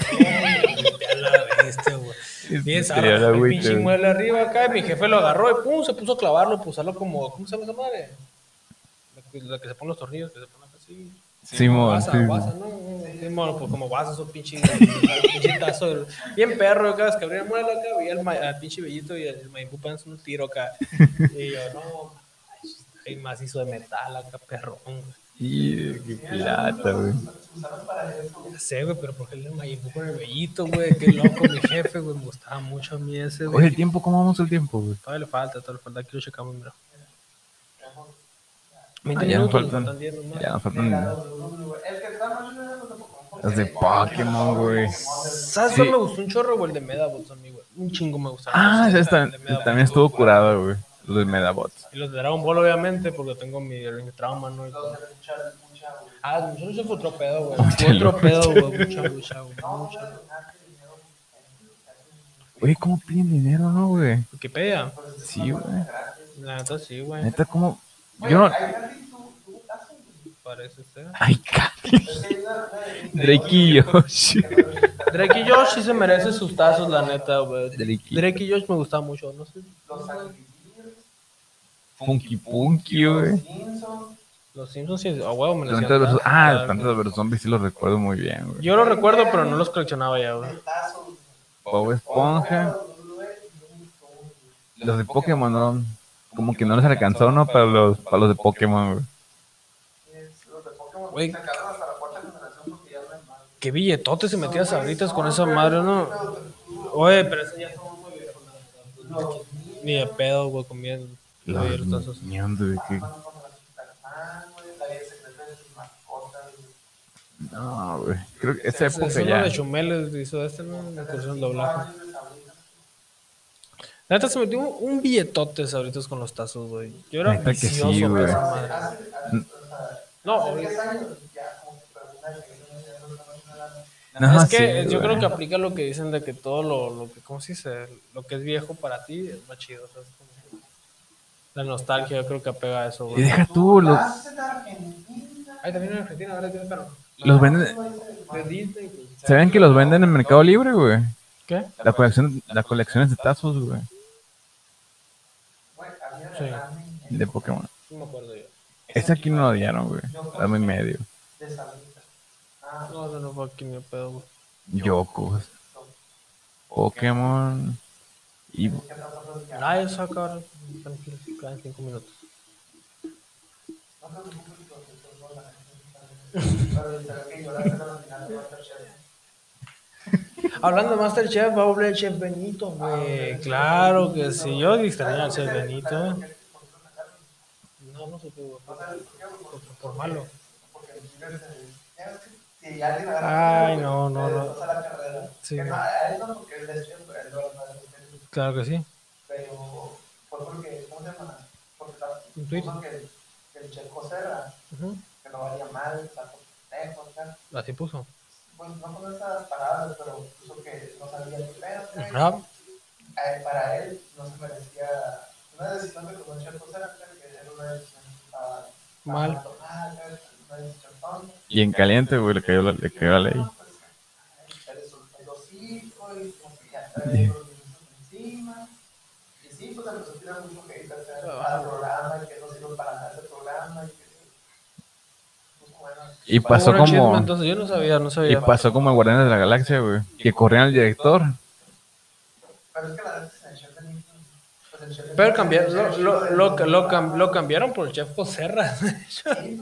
a la bestia, güey. Bien la el pinche mueble arriba acá. Y mi jefe lo agarró y pum, se puso a clavarlo, pues usarlo como. ¿Cómo se llama esa madre? La que, la que se pone los tornillos, que se pone así. Simón, sí. ¿no? Simón, pues como guasa, son pinche, pinche tazo. Bien perro, acá, es que abría el mueble acá, ma- al pinche bellito y el Mayimbu pegándose un tiro acá. Y yo, no, hay macizo de metal acá, perrón, güey. Y qué plata, güey. Ya sé, güey, pero porque me llevó con el bellito, güey. Qué loco, mi jefe, güey. Me gustaba mucho a mí ese, Oye, güey. el tiempo, ¿cómo vamos el tiempo, güey? Todavía le falta, todavía le falta. Aquí lo checamos, mira. Ah, 20 ya nos faltan- faltan 10 nomás. Ya nos faltan está los de Pokémon. güey. ¿Sabes Sí. me gustó un chorro, güey? El de Medabots a mí, güey. Un chingo me gustaba. Ah, Sí, de Medabots. también estuvo curado, güey. Los de Medabots. Y los de Dragon Ball, obviamente, porque tengo mi, mi trauma, ¿no? Y todo. Los güey. Ah, mucha lucha fue otro pedo, güey. <laughs> Fue otro pedo, güey. Mucha lucha, güey. Mucha. Oye, ¿cómo piden dinero, no, güey? Wikipedia. Sí, güey. La neta sí, güey. Neta, ¿cómo? Yo no... Parece ser. Ay, Cali. Drake y Josh. Drake y Josh sí se merece sus tazos, la neta, güey. Drake y- Drake y Josh me gustaba mucho, no sé. Funky Punky, güey. Los Simpsons sí, a huevo me les Plantas versus... Ah, Plantas versus Zombies sí los recuerdo muy bien, güey. Yo lo recuerdo, pero no los coleccionaba ya, güey. Bob Esponja. Los de Pokémon, no, como que no les alcanzó, ¿no? Para los, para los de Pokémon, güey. Güey. Qué billetote se metía sabritas con esa madre, ¿no? Oye, pero ese ya son muy viejos. Ni de pedo, güey, comiendo. Los niños de que... No, güey. Creo que esa Es, es época uno ya... de Chumel hizo este, ¿no? El doblaje. La neta se metió un, un billetote sabritas con los tazos, güey. Yo era Neta que sí, güey. No, ahorita- Ajá, es que sí, yo güey. creo que aplica lo que dicen de que todo lo, lo que, ¿cómo se dice? Lo que es viejo para ti es más chido. ¿sabes? Como que La nostalgia, yo creo que apega a eso, Y güey. deja tú, los, Ay, también en Argentina, ahora tiene pero los venden... De Disney. ¿Se ven que los venden en Mercado Libre, güey? ¿Qué? La colección, las colecciones de tazos, güey. Sí, De Pokémon. no me acuerdo yo. Ese aquí no lo dieron, güey. Dame medio. No, eso no fue aquí ni el pedo, güey. Yokos. Pokémon. Y Ah, eso acá, tranquilo, quedan cinco minutos. Hablando de Masterchef, va a volver el chef Benito, güey. Claro que sí. Yo extrañaba al chef Benito. No, no supe, güey. Por, por malo. Ay, no, no, no. Sí, claro que sí. Pero fue porque, ¿cómo se llama? Porque tuit. puso que, que el Checo Serra, Ujú. que no valía mal, está por pendejo, acá. Así puso. Pues no con esas palabras, pero puso que no sabía qué pedo, güey. Ajá. Eh, Para él no se merecía una decisión que tomó el Checo Serra, que era una decisión ah, Mal. ah, tomada, creo, una decisión tonta. Y en caliente, güey, le cayó la, le cayó la ley. Eres un pedocito y como que ya trae los niños encima. Y sí, pues empezó a tirar mucho programa y que no sirve para nada ese programa y que. Pues bueno. Y pasó Bueno, chisme, como... entonces yo no sabía, no Y pasó como en Guardianes de la Galaxia, güey. Que corrían al director. Pero es que la neta es el chef de Nick, el chef de Pero Nick- cambiaron, lo, cambiaron por el chef. Sí, pues,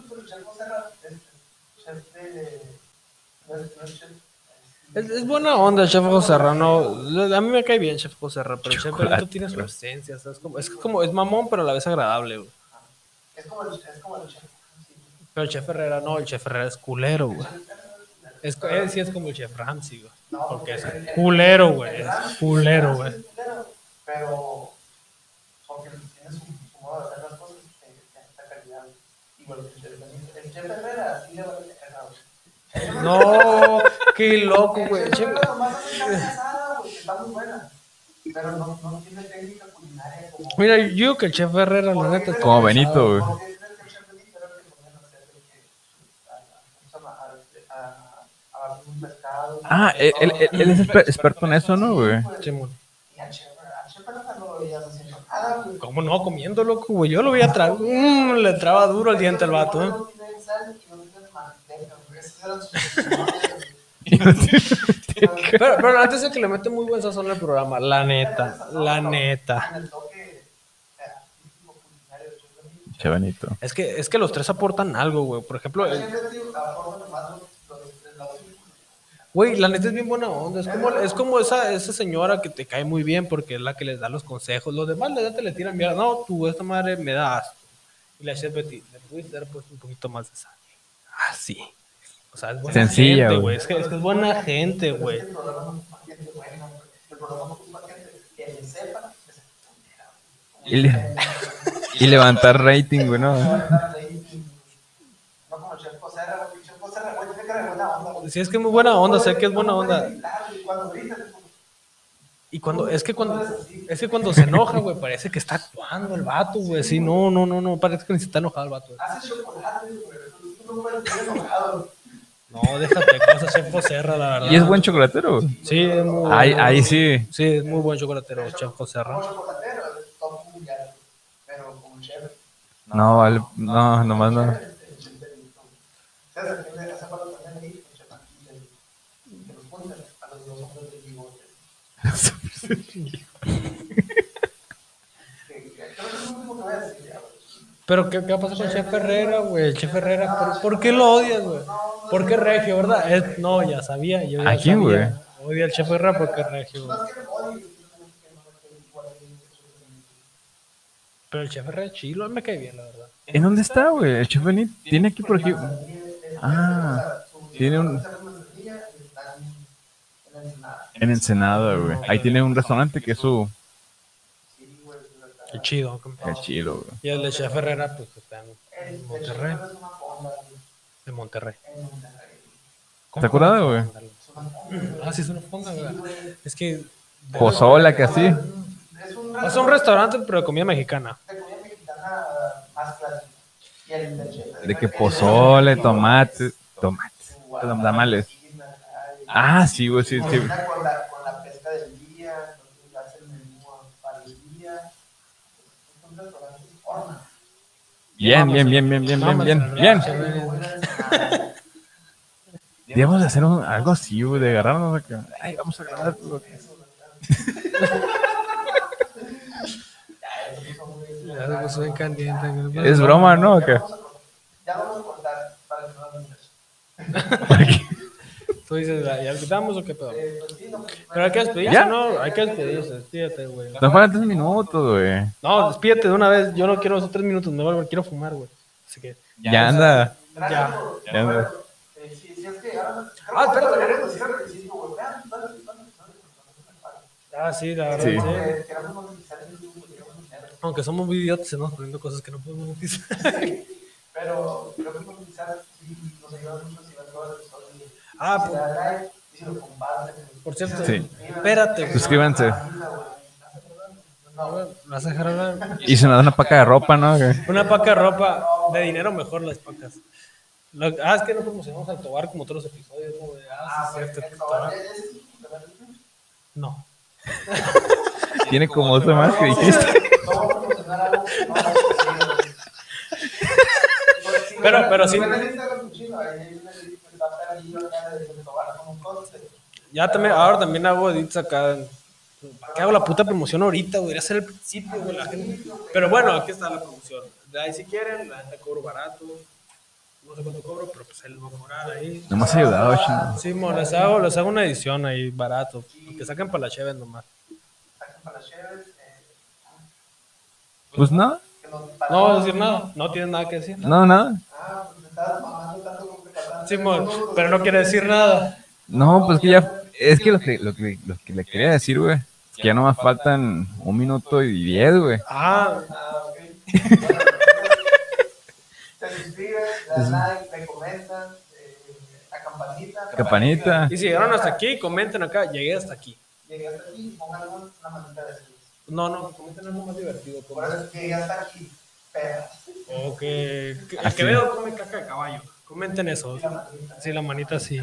pero el chef Serra es chef de. No es, no es chef. Es, es buena onda el chef Joserra, no. A mí me cae bien chef Joserra, pero el chef Benito tiene su esencia, ¿sabes? Como, es como, es mamón, pero a la vez agradable, güey. Es como el, es como el chef. sí. Pero el chef Herrera no, el chef Herrera es culero, güey. Es, él sí es como el chef Ramsey, güey. Porque es culero, güey. Es culero, güey. Pero, pero porque tiene su, su modo de hacer las cosas, eh, esta calidad. Igual que el chef. El Herrera, sí le vale cagar, güey. No, qué loco, güey. Pero no, no tiene técnica culinaria como. Mira, yo digo que el chef Herrera, la neta, Como Benito, güey. Ah, él, él, él- él es exper- experto en eso, ¿no, güey? ¿Cómo no? Comiendo, loco, güey. Yo lo veía tragar. Mm, le traba duro el diente al vato, ¿eh? No tienen sal y no tienen manteca, güey. Esos eran sus Pero, pero antes de que le mete muy buen sazón al programa, la neta, la neta. Che Benito. Es que, es que los tres aportan algo, güey. Por ejemplo, el- güey, la neta es bien buena onda. Es como, es como esa, esa señora que te cae muy bien porque es la que les da los consejos. Los demás le, te le tiran mierda. No, tú, esta madre me da asco. Y la chef Betty, le pudiste haber puesto un poquito más de sal. Así. O sea, es buena Sencilla, gente, güey. Es que, es que es buena gente, güey. Y, le- y levantar rating, güey, ¿no? Sí, es que es muy buena onda, sé que es buena onda. Y cuando, es que cuando, es que cuando se enoja, güey, parece que está actuando el vato, güey. Sí, no, no, no, no, parece que ni se está enojado el vato. hace chocolate, güey. No puedes enojado. No, déjate cosas, Chef Serra, la verdad. Y es buen chocolatero. Sí, es muy Ahí, bueno. ahí sí. Sí, es muy buen chocolatero, Chef Serra. Como chocolatero, es top mundial. Pero como chef, No, vale. No, nomás no. <laughs> Pero, ¿qué, qué va a pasar con Chef Herrera, güey? El Chef Herrera, ¿por, por qué lo odias, güey? ¿Por qué regio, verdad? Es- no, ya sabía. Yo ya ¿A quién, sabía. Odia al Chef Herrera porque es regio, güey. Pero el Chef Herrera es chilo, me cae bien, la verdad. ¿En dónde está, güey? El chef Benito tiene aquí por aquí. Ah, tiene un. En Ensenada, güey. Ahí tiene un restaurante que es su. Güey, es verdad. Qué chido. Chido, güey. Y el de Chef Herrera, pues está en El- el Monterrey. de Monterrey. ¿Cómo? acordado, güey? Ah, sí, es una fonda, güey. Es que. Pozola, que así. Es un Es un restaurante, pero de comida mexicana. de comida mexicana más clásica. El De que el- pozole, tomate. Tomate. Tamales. Ah, sí, güey, sí, sí. Cocina Con la, con la pesca del día, entonces hace el menú para el día. Es un restaurante de forma. Bien, bien, bien, bien, bien, bien, bien. Bien. <laughs> Debemos de hacer un- algo así, de agarrarnos acá. Ay, vamos a grabar. <laughs> bien caliente. güey. Es broma, ¿no? ¿O qué? Ya vamos a cortar para que no lo. <laughs> Tú dices, ¿ya ya quitamos o qué pedo? Eh, pues sí, no, Pero hay que despedirse, ¿Ya? ¿no? Hay que despedirse, despídete, güey. Nos faltan tres minutos, güey. No, despídete de una vez. Yo no quiero esos tres minutos, me vuelvo, quiero fumar, güey. Así que, Ya anda. ya. Ya anda. eh, si, si es que ahora. Ah, espérate. Ah, sí, la verdad, Sí. sí. Aunque somos muy idiotas, se nos poniendo cosas que no podemos monetizar. Pero queremos monetizar y nos ayuda mucho si los episodios. Ah, por, por cierto, Sí. espérate, güey. Suscríbanse. A ver, ¿me vas a dejar hablar? Y se nos da una paca de ropa, ¿no? Una paca de ropa, de dinero mejor las pacas. Lo- ah, es que no promocionamos al Tobar como otros episodios, ¿no? Ah, Ah, sí, es pues, cierto, el Tobar. Tobar, ese es su canal de YouTube. No. Tiene como otra más que dijiste. Pues, Pero- pero si sí. Ya también, ahora también hago edits acá. en- ¿Para qué hago la puta promoción ahorita? güey? Debería ser el principio, güey. la gente- Pero bueno, aquí está la promoción. De ahí si quieren, la neta cobro barato. No sé cuánto cobro, pero pues él va a cobrar ahí. No me has ayudado, chino. Sí, mo, les hago, les hago una edición ahí barato. Que saquen para la cheve nomás. Para Pues no, nos No voy a decir nada, no tienes nada que decir. no, nada. Ah, pues me estabas mamando tanto que mo, pero no quiere decir nada. No, pues que ya. Es que lo que, lo que, lo que le quería decir, güey. Es que ya nomás faltan un minuto y diez, güey. Ah, Ah, ok. Se suscriben, like, le comentan, eh, la campanita. Campanita. y si llegaron hasta aquí, comenten acá, llegué hasta aquí. Llegué hasta aquí, pongan una manita de feliz. No, no, comenten algo más divertido. Por Como, eso es que llegué hasta aquí, perras. o que, que el Así. Quevedo come caca de caballo. Comenten eso. Sí, la manita sí.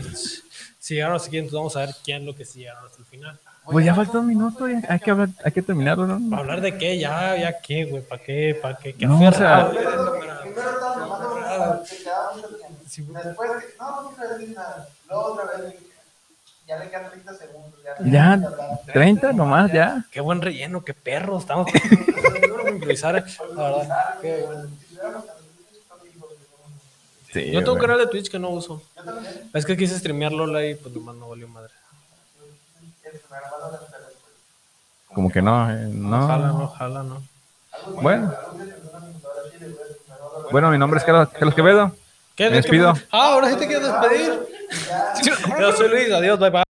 Si llegaron hasta aquí, entonces vamos a ver quién es lo que sí llegaron hasta el final. Pues ya falta un minuto, ya hay que hablar, hay que terminarlo, ¿Para ¿no? hablar de qué? Ya, ya qué, güey, ¿para qué? ¿Para qué? ¿Qué No, o sea-. Después, no, no quiero decir nada. Luego otra vez, ya le quedan 30 segundos. Ya, Ya, 30 nomás, ya. Qué buen relleno, qué perro. Estamos para <laughs> improvisar, la verdad. Qué bueno. Sí, Yo tengo un canal de Twitch que no uso. Es que quise streamear LOL y pues nomás no valió madre. Como que no, eh, no. Ojalá, no, ojalá, no. Bueno. Bueno, mi nombre es Carlos, Carlos Quevedo. ¿Qué? Me ¿De qué- despido. Ah, ahora sí te quieres despedir. <laughs> Yo soy Luis, adiós, bye bye.